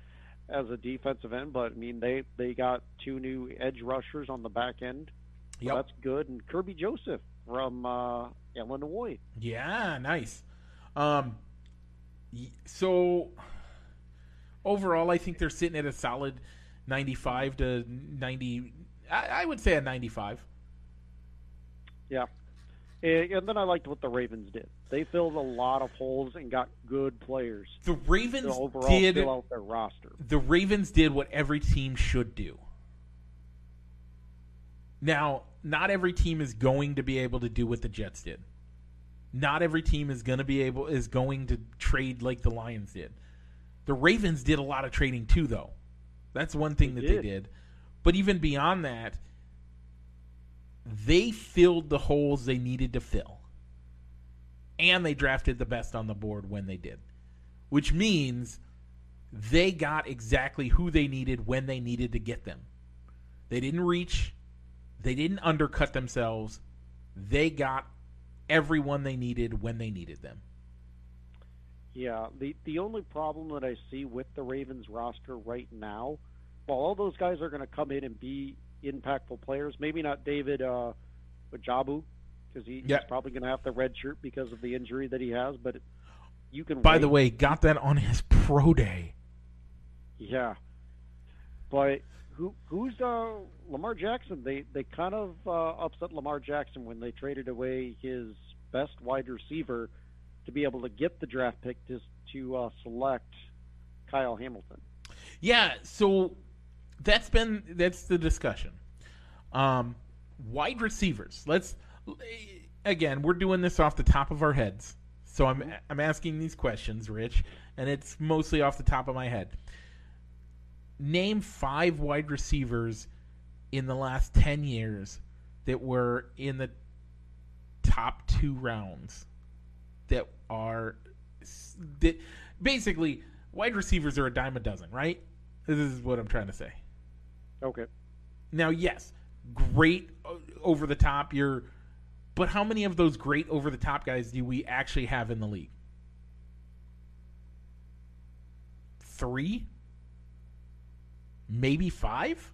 as a defensive end, but I mean they they got two new edge rushers on the back end. So yep. that's good. And Kerby Joseph from uh, Illinois. Yeah, nice. Um, so overall, I think they're sitting at a solid ninety-five to ninety. I, I would say a ninety-five. Yeah, Eh, and then I liked what the Ravens did. They filled a lot of holes and got good players. The Ravens to overall did fill out their roster. The Ravens did what every team should do. Now, not every team is going to be able to do what the Jets did. Not every team is going to be able is going to trade like the Lions did. The Ravens did a lot of trading too, though. That's one thing they that did. they did. But even beyond that, they filled the holes they needed to fill. And they drafted the best on the board when they did. Which means they got exactly who they needed when they needed to get them. They didn't reach, they didn't undercut themselves. They got everyone they needed when they needed them. Yeah, the the only problem that I see with the Ravens roster right now, while all those guys are going to come in and be impactful players. Maybe not David uh, Ojabo because he, yeah. he's probably going to have the red shirt because of the injury that he has. But you can. By wait. the way, got that on his pro day. Yeah, but who who's uh, Lamar Jackson? They they kind of uh, upset Lamar Jackson when they traded away his best wide receiver to be able to get the draft pick to to uh, select Kyle Hamilton. Yeah, so that's been that's the discussion. Um, wide receivers. Let's again, we're doing this off the top of our heads. So I'm I'm asking these questions, Rich, and it's mostly off the top of my head. Name five wide receivers in the last 10 years that were in the top 2 rounds that are that basically wide receivers are a dime a dozen, right? This is what I'm trying to say. Okay. Now, yes, great uh, over the top. You're, but how many of those great over the top guys do we actually have in the league? Three, maybe five.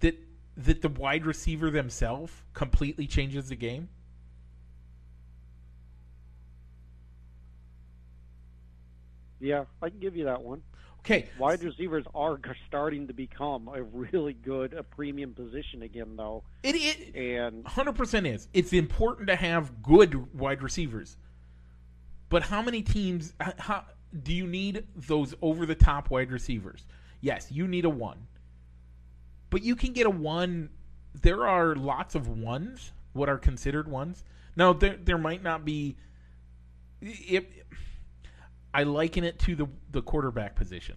That that the wide receiver themselves completely changes the game. Yeah, I can give you that one. Okay. Wide receivers are starting to become a really good a premium position again, though. It, it and 100% is. It's important to have good wide receivers. But how many teams how, do you need those over the top wide receivers? Yes, you need a one. But you can get a one. There are lots of ones, what are considered ones. Now, there, there might not be. If, I liken it to the the quarterback position.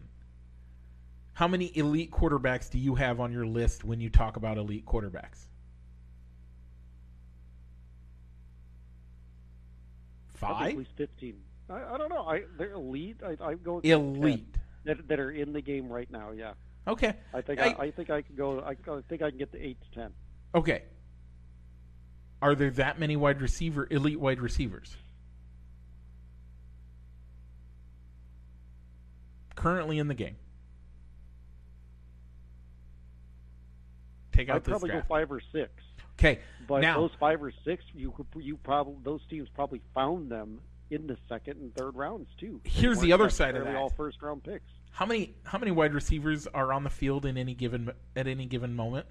How many elite quarterbacks do you have on your list when you talk about elite quarterbacks? Five, at least fifteen. I, I, don't know. I they're elite. I, I go elite that, that are in the game right now. Yeah. Okay. I think I, I, I think I can go. I, I think I can get to eight to ten. Okay. Are there that many wide receiver elite wide receivers? Currently in the game. Take out I'd this probably draft. go five or six. Okay, But now those five or six, you could you probably those teams probably found them in the second and third rounds too. Here's the other side of that. All first round picks. how many how many wide receivers are on the field in any given at any given moment?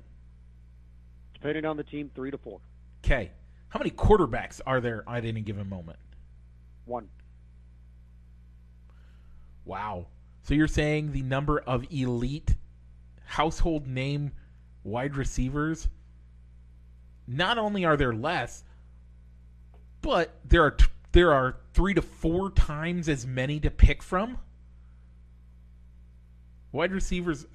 Depending on the team, three to four. Okay, how many quarterbacks are there at any given moment? One. Wow. So you're saying the number of elite household name wide receivers not only are there less, but there are t- there are 3 to 4 times as many to pick from? Wide receivers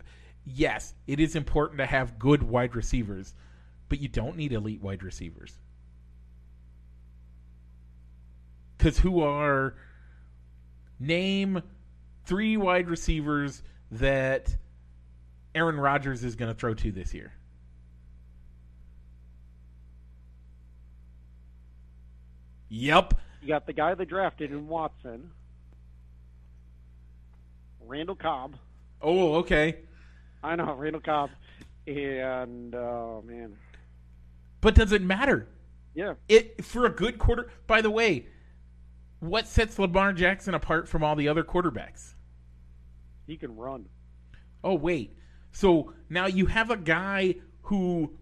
yes, it is important to have good wide receivers, but you don't need elite wide receivers. Cuz who are name three wide receivers that Aaron Rodgers is going to throw to this year. Yep. You got the guy they drafted in Watson, Randall Cobb. Oh, okay. I know (laughs) Randall Cobb, and oh man, But does it matter? yeah, It for a good quarter. By the way, what sets Lamar Jackson apart from all the other quarterbacks? He can run. Oh wait. So now you have a guy who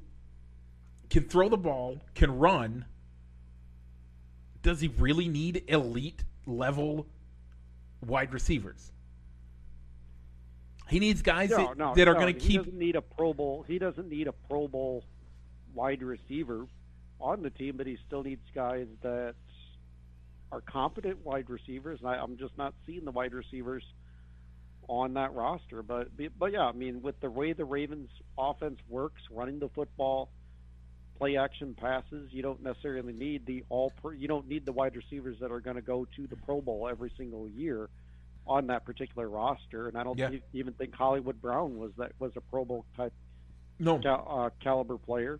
can throw the ball, can run. Does he really need elite level wide receivers? He needs guys No, that, no, that are no, going to He keep. doesn't need a Pro Bowl. He doesn't need a Pro Bowl wide receiver on the team, but he still needs guys that are competent wide receivers. And I, I'm just not seeing the wide receivers on that roster. But but yeah, I mean, with the way the Ravens offense works, running the football, play action passes, you don't necessarily need the all. Per, you don't need the wide receivers that are going to go to the Pro Bowl every single year on that particular roster. And I don't Yeah. even think Hollywood Brown was that was a Pro Bowl type No, cal- uh, caliber player.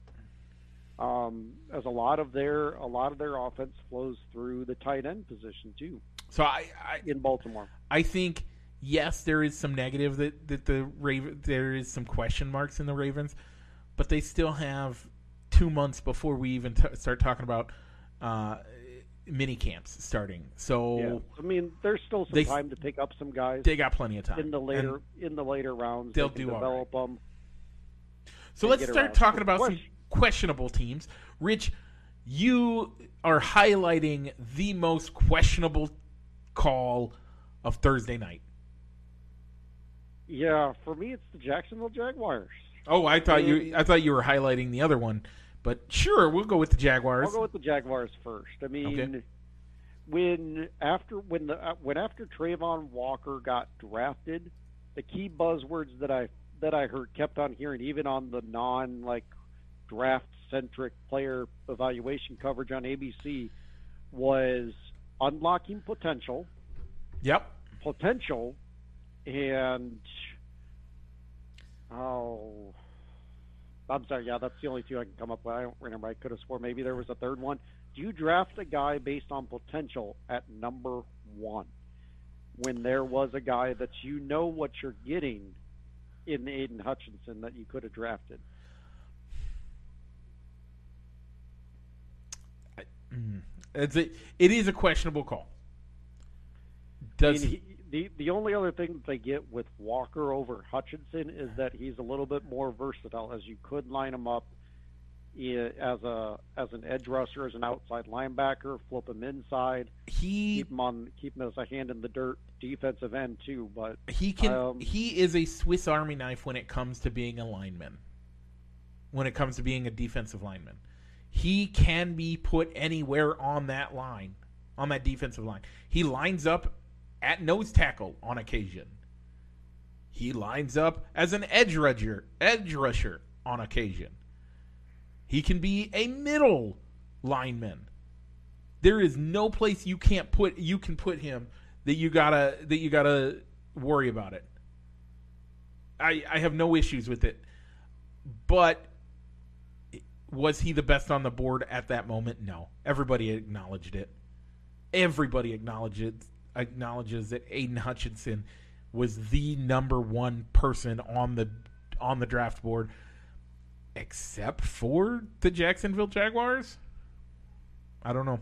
Um, as a lot of their a lot of their offense flows through the tight end position too so I, I in Baltimore. I think yes, there is some negative that that the Raven there is some question marks in the Ravens, but they still have two months before we even t- start talking about uh, mini camps starting. So Yeah, I mean, there's still some They- time to pick up some guys they got plenty of time in the later And in the later rounds. they'll they do develop them. so let's start around. talking about some questionable teams. Rich, you are highlighting the most questionable call of Thursday night. Yeah, for me, it's the Jacksonville Jaguars. Oh, I thought you I thought you were highlighting the other one, but sure, we'll go with the Jaguars. I'll go with the Jaguars first. I mean, Okay. when after when the uh, when after Travon Walker got drafted, the key buzzwords that I that I heard kept on hearing, even on the non like draft centric player evaluation coverage on ABC, was unlocking potential, Yep. potential, and oh. I'm sorry. Yeah, that's the only two I can come up with. I don't remember. I could have swore maybe there was a third one. Do you draft a guy based on potential at number one when there was a guy that you know what you're getting in Aidan Hutchinson that you could have drafted? Mm. It's a, it is a questionable call. Does he, the the only other thing that they get with Walker over Hutchinson is that he's a little bit more versatile, as you could line him up as a as an edge rusher, as an outside linebacker, flip him inside, he keep him on, keep him as a hand in the dirt defensive end too. But he can um, he is a Swiss Army knife when it comes to being a lineman. When it comes to being a defensive lineman, he can be put anywhere on that line, on that defensive line. He lines up at nose tackle on occasion. He lines up as an edge rusher, edge rusher on occasion. He can be a middle lineman. There is no place you can't put you can put him that you gotta that you gotta worry about it. I I have no issues with it, but was he the best on the board at that moment? No. Everybody acknowledged it. Everybody acknowledges acknowledges that Aidan Hutchinson was the number one person on the on the draft board. except for the Jacksonville Jaguars. I don't know.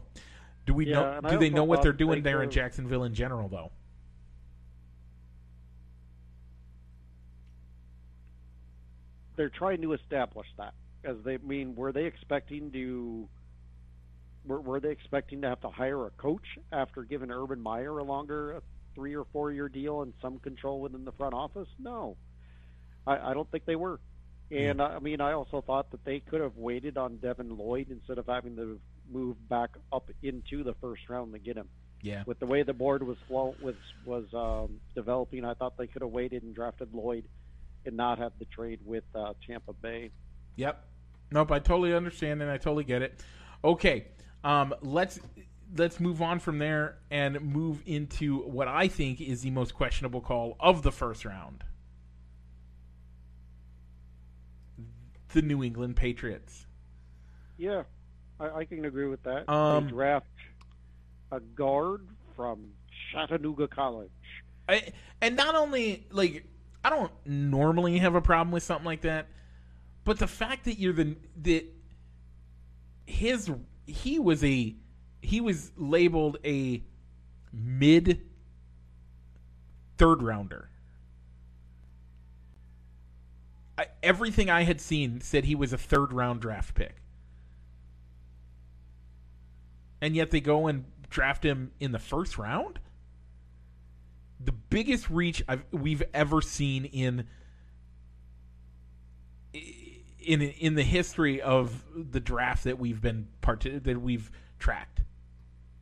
Do we Yeah, know? Do they know what they're doing there in Jacksonville in general, though? they're trying to establish that as they I mean were they expecting to were, were they expecting to have to hire a coach after giving Urban Meyer a longer a three or four year deal and some control within the front office? No, I, I don't think they were. And I mean, I also thought that they could have waited on Devin Lloyd instead of having to move back up into the first round to get him. Yeah. With the way the board was flow was was um, developing, I thought they could have waited and drafted Lloyd and not have the trade with uh, Tampa Bay. Yep. Nope. I totally understand and I totally get it. Okay. Um, let's let's move on from there and move into what I think is the most questionable call of the first round. The New England Patriots. Yeah, I, I can agree with that. Um, they draft a guard from Chattanooga College. I, and not only like I don't normally have a problem with something like that, but the fact that you're the that his he was a he was labeled a mid third rounder. I, everything I had seen said he was a third round draft pick. And yet they go and draft him in the first round? the biggest reach I've, we've ever seen in in in the history of the draft that we've been part that we've tracked,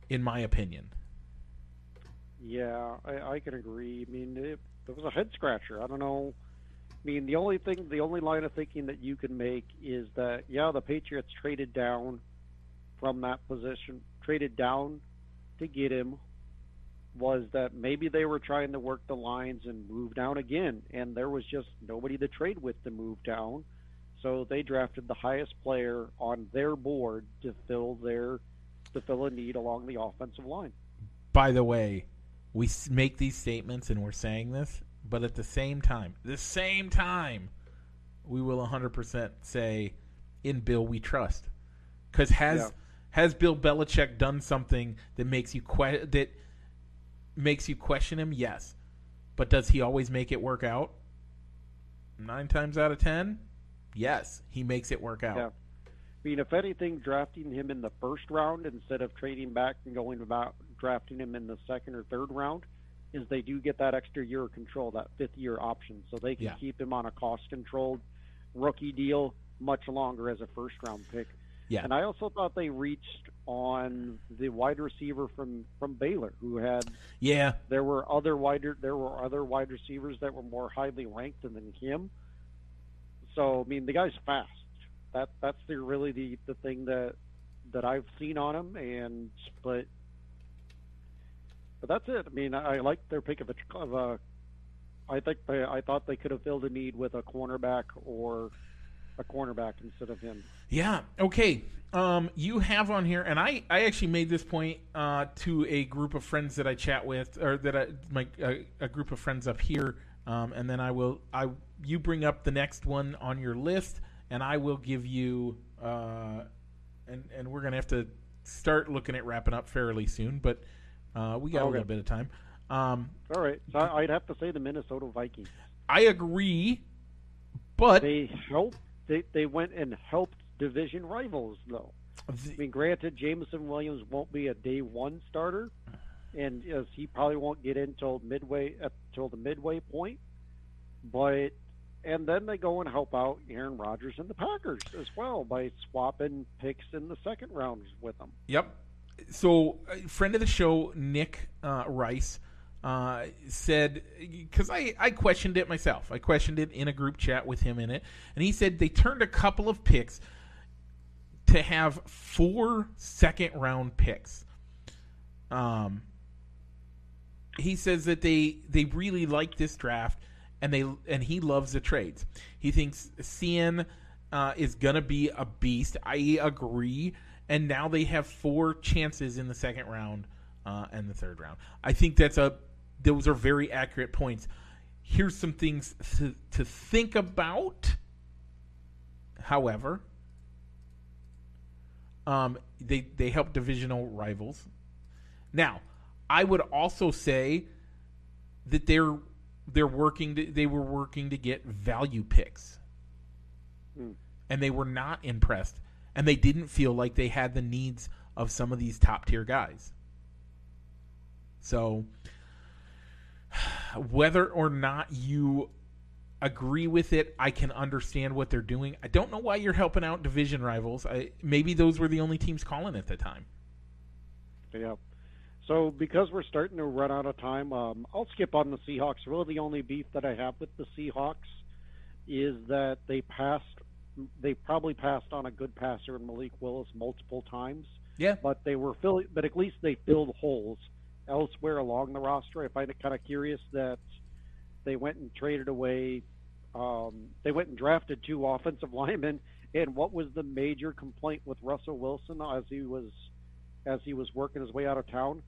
in my opinion. Yeah, I, I can agree. I mean, it, it was a head scratcher. I don't know. I mean, the only thing, the only line of thinking that you can make is that yeah, the Patriots traded down from that position, traded down to get him. Was that maybe they were trying to work the lines and move down again, and there was just nobody to trade with to move down, so they drafted the highest player on their board to fill their to fill a need along the offensive line. By the way, we make these statements and we're saying this, but at the same time, the same time, we will 100% say, "In Bill we trust," because has Yeah. has Bill Belichick done something that makes you que- that makes you question him? Yes, but does he always make it work out? Nine times out of ten, yes, he makes it work out. Yeah. I mean, if anything, drafting him in the first round instead of trading back and going about drafting him in the second or third round, is they do get that extra year of control, that fifth year option, so they can Yeah. keep him on a cost controlled rookie deal much longer as a first round pick. Yeah. And I also thought they reached on the wide receiver from from Baylor, who had Yeah, there were other wider there were other wide receivers that were more highly ranked than him. So I mean, the guy's fast. That that's the really the the thing that that I've seen on him, and but but that's it. I mean, I like their pick of a of a. I think they, I thought they could have filled a need with a cornerback or a cornerback instead of him. Yeah. Okay. Um, you have on here, and I, I actually made this point uh, to a group of friends that I chat with, or that I, my uh, a group of friends up here, um, and then I will I you bring up the next one on your list, and I will give you, uh, and and we're gonna have to start looking at wrapping up fairly soon, but uh, we got a Okay. little bit of time. Um, All right, so I'd have to say the Minnesota Vikings. I agree, but They helped. They they went and helped division rivals though. I mean, granted, Jameson Williams won't be a day one starter, and as he probably won't get in till midway up till the midway point. But and then they go and help out Aaron Rodgers and the Packers as well by swapping picks in the second round with them. Yep. So, friend of the show, Nick uh, Rice, uh, said because I I questioned it myself. I questioned it in a group chat with him in it, and he said they turned a couple of picks to have four second round picks. Um, he says that they they really like this draft and they and he loves the trades. He thinks Cine uh, is gonna be a beast. I agree. And now they have four chances in the second round uh, and the third round. I think that's a those are very accurate points. Here's some things to, to think about. However, um, they they help divisional rivals. Now, I would also say that they're they're working to, they were working to get value picks. Hmm. And they were not impressed and they didn't feel like they had the needs of some of these top tier guys. So (sighs) whether or not you agree with it, I can understand what they're doing. I don't know why you're helping out division rivals. I, maybe those were the only teams calling at the time. Yeah. So because we're starting to run out of time, um, I'll skip on the Seahawks. Really, the only beef that I have with the Seahawks is that they passed. They probably passed on a good passer in Malik Willis multiple times. Yeah. But they were filling. But at least they filled holes elsewhere along the roster. I find it kind of curious that they went and traded away. Um, they went and drafted two offensive (laughs) linemen. And what was the major complaint with Russell Wilson as he was as he was working his way out of town?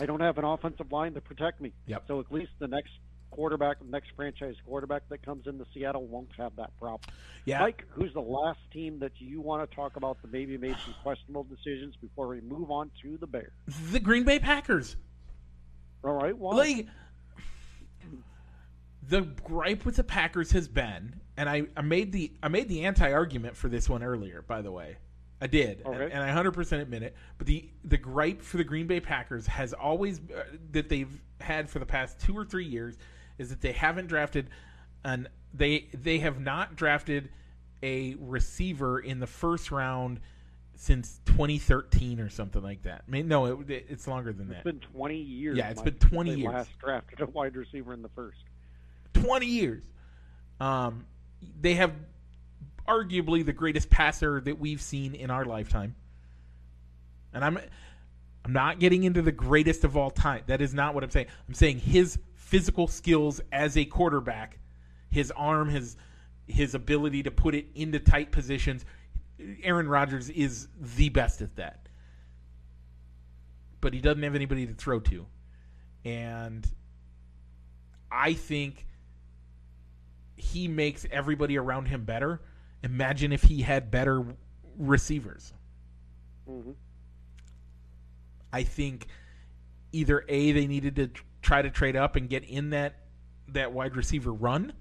I don't have an offensive line to protect me. Yep. So at least the next quarterback, the next franchise quarterback that comes into Seattle won't have that problem. Yeah. Mike, who's the last team that you want to talk about that maybe made some questionable decisions before we move on to the Bears? The Green Bay Packers. All right. Well, Like the gripe with the Packers has been, and I, I made the I made the anti argument for this one earlier. By the way, I did, Okay. and, and I hundred percent admit it. But the the gripe for the Green Bay Packers has always uh, that they've had for the past two or three years is that they haven't drafted an they they have not drafted a receiver in the first round since 2013 or something like that. I mean, no, it, it's longer than it's that. It's been 20 years. Yeah, it's Mike, been 20 they years. Last drafted a wide receiver in the first. 20 years. Um, they have arguably the greatest passer that we've seen in our lifetime. And I'm I'm not getting into the greatest of all time. That is not what I'm saying. I'm saying his physical skills as a quarterback, his arm, his his ability to put it into tight positions. Aaron Rodgers is the best at that. But he doesn't have anybody to throw to. And I think he makes everybody around him better. Imagine if he had better receivers. hmm I think either a they needed to try to trade up and get in that that wide receiver run,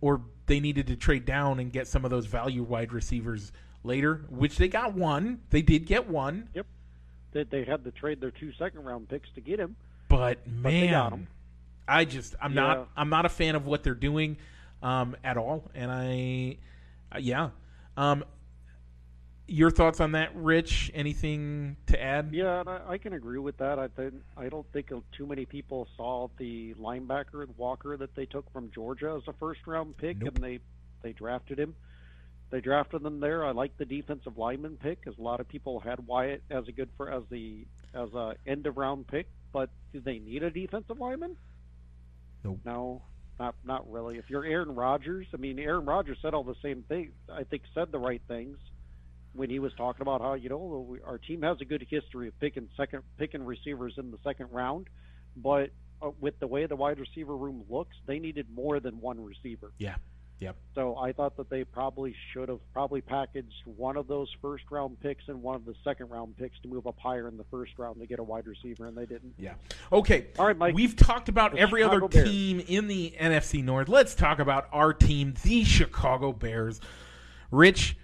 or they needed to trade down and get some of those value wide receivers later, which they got one. They did get one, Yep. They, they had to trade their two second round picks to get him. but But man, 'em. I just I'm Yeah. not I'm not a fan of what they're doing um, at all, and I uh, yeah. Um, your thoughts on that, Rich? Anything to add? Yeah, I, I can agree with that. I think I don't think too many people saw the linebacker Walker that they took from Georgia as a first round pick, Nope. and they they drafted him. They drafted them there. I like the defensive lineman pick, because a lot of people had Wyatt as a good for as the as a end of round pick. But do they need a defensive lineman? Nope. No, not not really. If you're Aaron Rodgers, I mean, Aaron Rodgers said all the same things. I think said the right things when he was talking about how you know we- our team has a good history of picking second picking receivers in the second round, but uh, with the way the wide receiver room looks, they needed more than one receiver. Yeah. Yep. So I thought that they probably should have probably packaged one of those first round picks and one of the second round picks to move up higher in the first round to get a wide receiver, and they didn't. Yeah. Okay. All right, Mike. We've talked about every other Chicago Bears. team in the NFC North. Let's talk about our team, the Chicago Bears. Rich,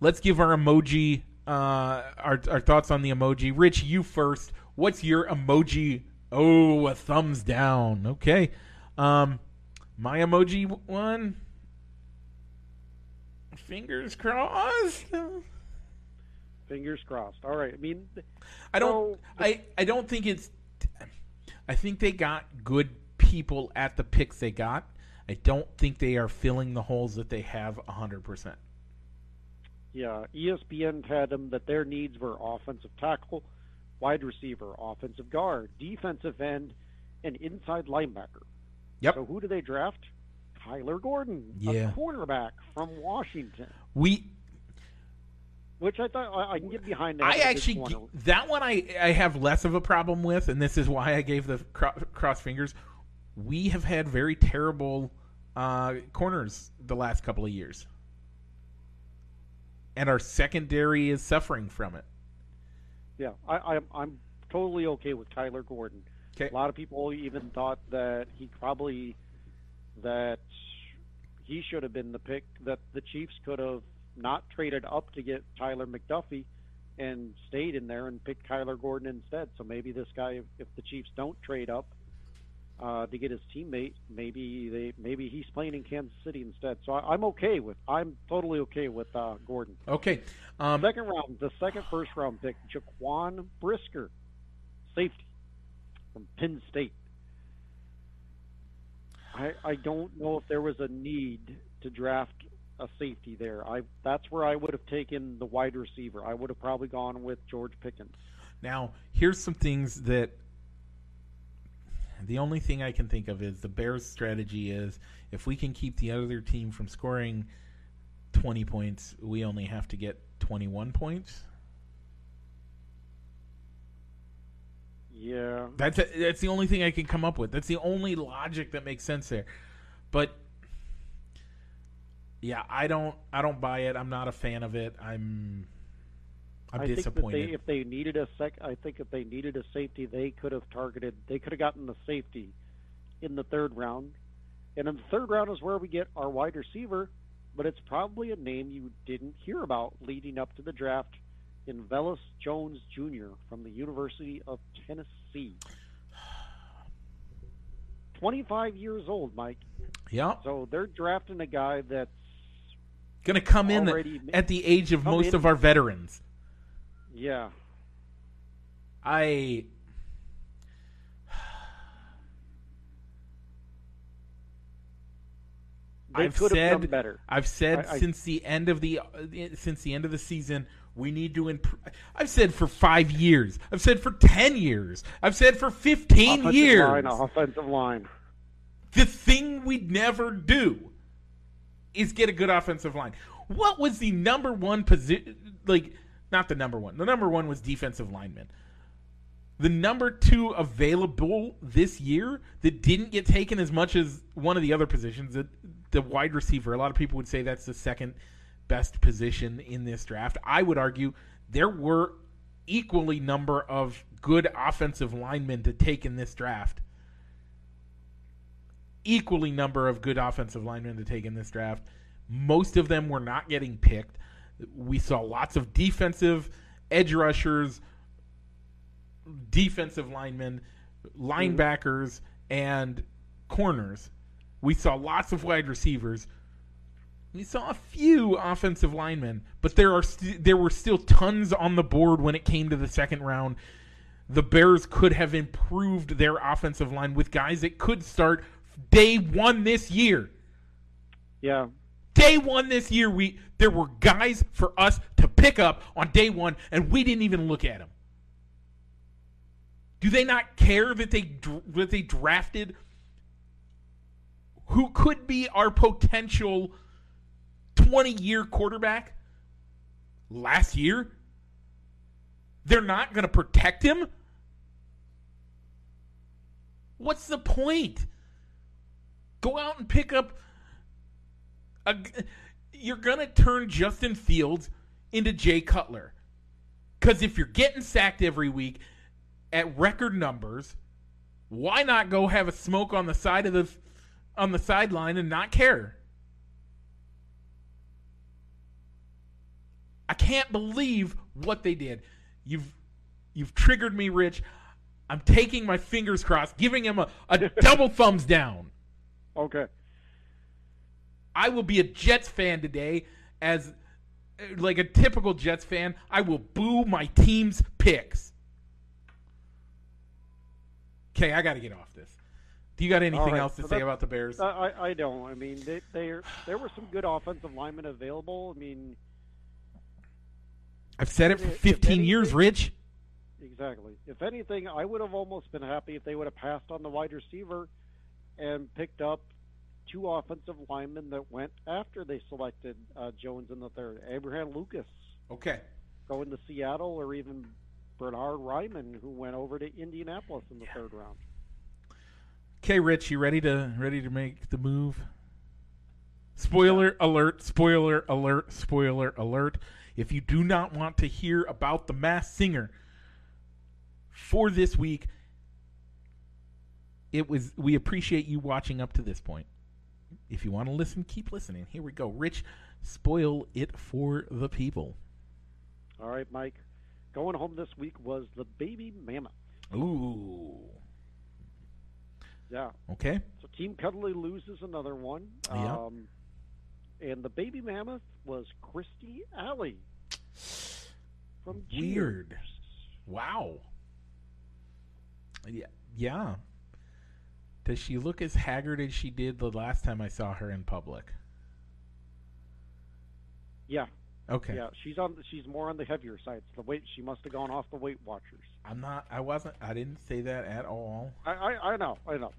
let's give our emoji uh, our our thoughts on the emoji. Rich, you first. What's your emoji? Oh, a thumbs down. Okay. Um, my emoji one. Fingers crossed. Fingers crossed. All right. I mean, I don't. So, I I don't think it's. I think they got good people at the picks they got. I don't think they are filling the holes that they have hundred percent. Yeah, ESPN had them that their needs were offensive tackle, wide receiver, offensive guard, defensive end, and inside linebacker. Yep. So who do they draft? Tyler Gordon, Yeah. a cornerback from Washington, We. which I thought I, I can get behind that. I as a good actually that one I I have less of a problem with, and this is why I gave the cro- cross fingers. We have had very terrible uh, corners the last couple of years, and our secondary is suffering from it. Yeah, I, I'm I'm totally okay with Kyler Gordon. Okay. A lot of people even thought that he probably that he should have been the pick that the Chiefs could have not traded up to get Tyler McDuffie and stayed in there and picked Kyler Gordon instead. So maybe this guy, if, the Chiefs don't trade up uh, to get his teammate, maybe they maybe he's playing in Kansas City instead. So I, I'm okay with I'm totally okay with uh, Gordon. Okay. Um, Second round, the second first round pick, Jaquan Brisker, safety from Penn State. I I don't know if there was a need to draft a safety there. I that's where I would have taken the wide receiver. I would have probably gone with George Pickens. Now, here's some things that the only thing I can think of is the Bears' strategy is if we can keep the other team from scoring 20 points, we only have to get 21 points. Yeah. That's that's the only thing I can come up with. That's the only logic that makes sense there. But yeah, I don't I don't buy it. I'm not a fan of it. I'm I'm I disappointed. think that they, if they needed a sec, I think if they needed a safety, they could have targeted. They could have gotten the safety in the third round, and in the third round is where we get our wide receiver. But it's probably a name you didn't hear about leading up to the draft in Velus Jones Jr. from the University of Tennessee. 25 years old, Mike. yeah. So they're drafting a guy that's Going to come in at the age of most in- of our veterans. yeah. I They I've could have done said- better. I've said I- I- since the end of the uh, since the end of the season we need to improve. I've said for five years. I've said for ten years. I've said for fifteen Offensive years. line, offensive line. The thing we'd never do is get a good offensive line. What was the number one position? Like, not the number one. The number one was defensive lineman. The number two available this year that didn't get taken as much as one of the other positions, the, the wide receiver. A lot of people would say that's the second best position in this draft. I would argue there were equally number of good offensive linemen to take in this draft equally number of good offensive linemen to take in this draft. Most of them were not getting picked. We saw lots of defensive edge rushers, defensive linemen, linebackers, and corners. We saw lots of wide receivers. We saw a few offensive linemen, but there are st- there were still tons on the board when it came to the second round. The Bears could have improved their offensive line with guys that could start day one this year. Yeah, Day one this year, we there were guys for us to pick up on day one, and we didn't even look at them. Do they not care that they that they drafted who could be our potential twenty year quarterback last year? They're not going to protect him. What's the point? Go out and pick up a, you're going to turn Justin Fields into Jay Cutler. Cuz if you're getting sacked every week at record numbers, why not go have a smoke on the side of the on the sideline and not care? I can't believe what they did. You've you've triggered me, Rich. I'm taking my fingers crossed, giving him a, a (laughs) double thumbs down. okay. I will be a Jets fan today as uh, like a typical Jets fan. I will boo my team's picks. Okay, I got to get off this. Do you got anything right, else to so say about the Bears? I, I I don't. I mean, they, they there were some good offensive linemen available. I mean, I've said it for if 15 years, Rich. exactly. If anything, I would have almost been happy if they would have passed on the wide receiver and picked up two offensive linemen that went after they selected uh, Jones in the third. Abraham Lucas Okay. going to Seattle, or even Bernhard Raimann, who went over to Indianapolis in the third round. Okay, Rich, you ready to ready to make the move? Spoiler alert, spoiler alert, spoiler alert. If you do not want to hear about the Masked Singer for this week, it was we appreciate you watching up to this point. If you want to listen, keep listening. Here we go. Rich, spoil it for the people. All right, Mike. Going home this week was the baby mammoth. Ooh. Yeah. Okay. So Team Cuddly loses another one. Yeah. Um, and the baby mammoth was Kirstie Alley from Weird. Cheers. Wow. Yeah. Yeah. Does she look as haggard as she did the last time I saw her in public? Yeah. Okay. Yeah. She's on. She's more on the heavier side. The weight. She must have gone off the Weight Watchers. I'm not. I wasn't. I didn't say that at all. I, I, I know. I know.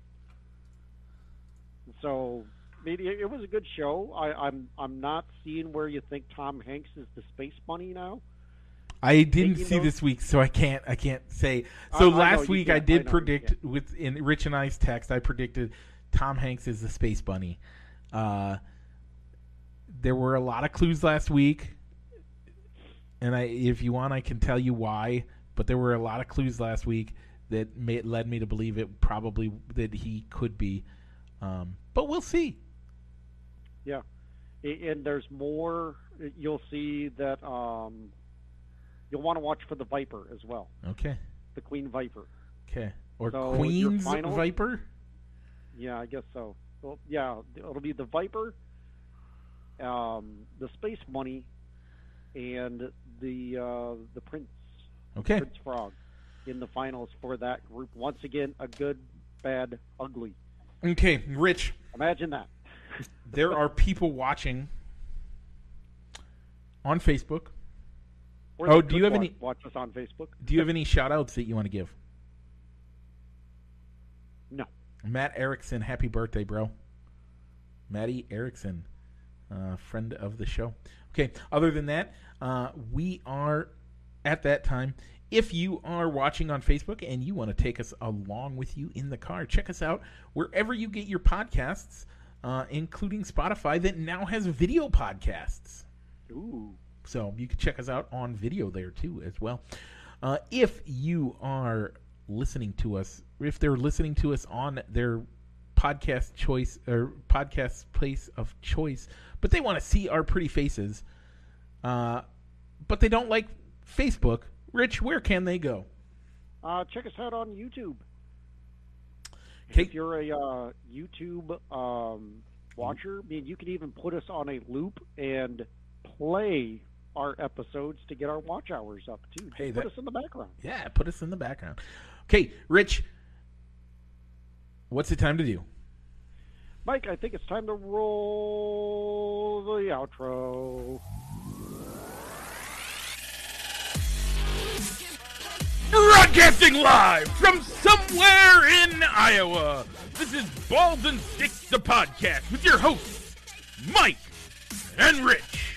So maybe it, it was a good show. I, I'm I'm not seeing where you think Tom Hanks is the space bunny now. I didn't see those- this week, so I can't. I can't say. So I last you week I. I did know predict with in Rich and I's text. I predicted Tom Hanks is the space bunny. Uh, there were a lot of clues last week, and I, if you want, I can tell you why. But there were a lot of clues last week that made, led me to believe it probably that he could be. Um, but we'll see. Yeah, and there's more. You'll see that. Um, you'll want to watch for the Viper as well, Okay. the Queen Viper. Okay. Or So, Queen's final- Viper. Yeah, I guess so. Well, yeah, it'll be the Viper, um, the Space Bunny, and the uh, the Prince Okay. Prince Frog in the finals for that group. Once again, a good, bad, ugly. Okay, Rich. Imagine that. There are people watching on Facebook. Or Oh, do you have watch, any- watch us on Facebook? Do you have any shout outs that you want to give? No. Matt Erickson, happy birthday, bro. Matty Erickson, uh, friend of the show. Okay, other than that, uh, we are at that time. If you are watching on Facebook and you want to take us along with you in the car, check us out wherever you get your podcasts, uh, including Spotify that now has video podcasts. Ooh. So you can check us out on video there too as well. Uh, if you are listening to us, if they're listening to us on their podcast choice or podcast place of choice, but they want to see our pretty faces, uh, but they don't like Facebook, Rich, where can they go? Uh, check us out on YouTube. Okay. If you're a uh, YouTube um, watcher, I mean, you can even put us on a loop and play our episodes to get our watch hours up too. Just Hey, put that- us in the background. Yeah, put us in the background. Okay, Rich, what's the time to do? Mike, I think it's time to roll the outro. Broadcasting live from somewhere in Iowa. This is Balls and Sticks, the podcast with your hosts, Mike and Rich.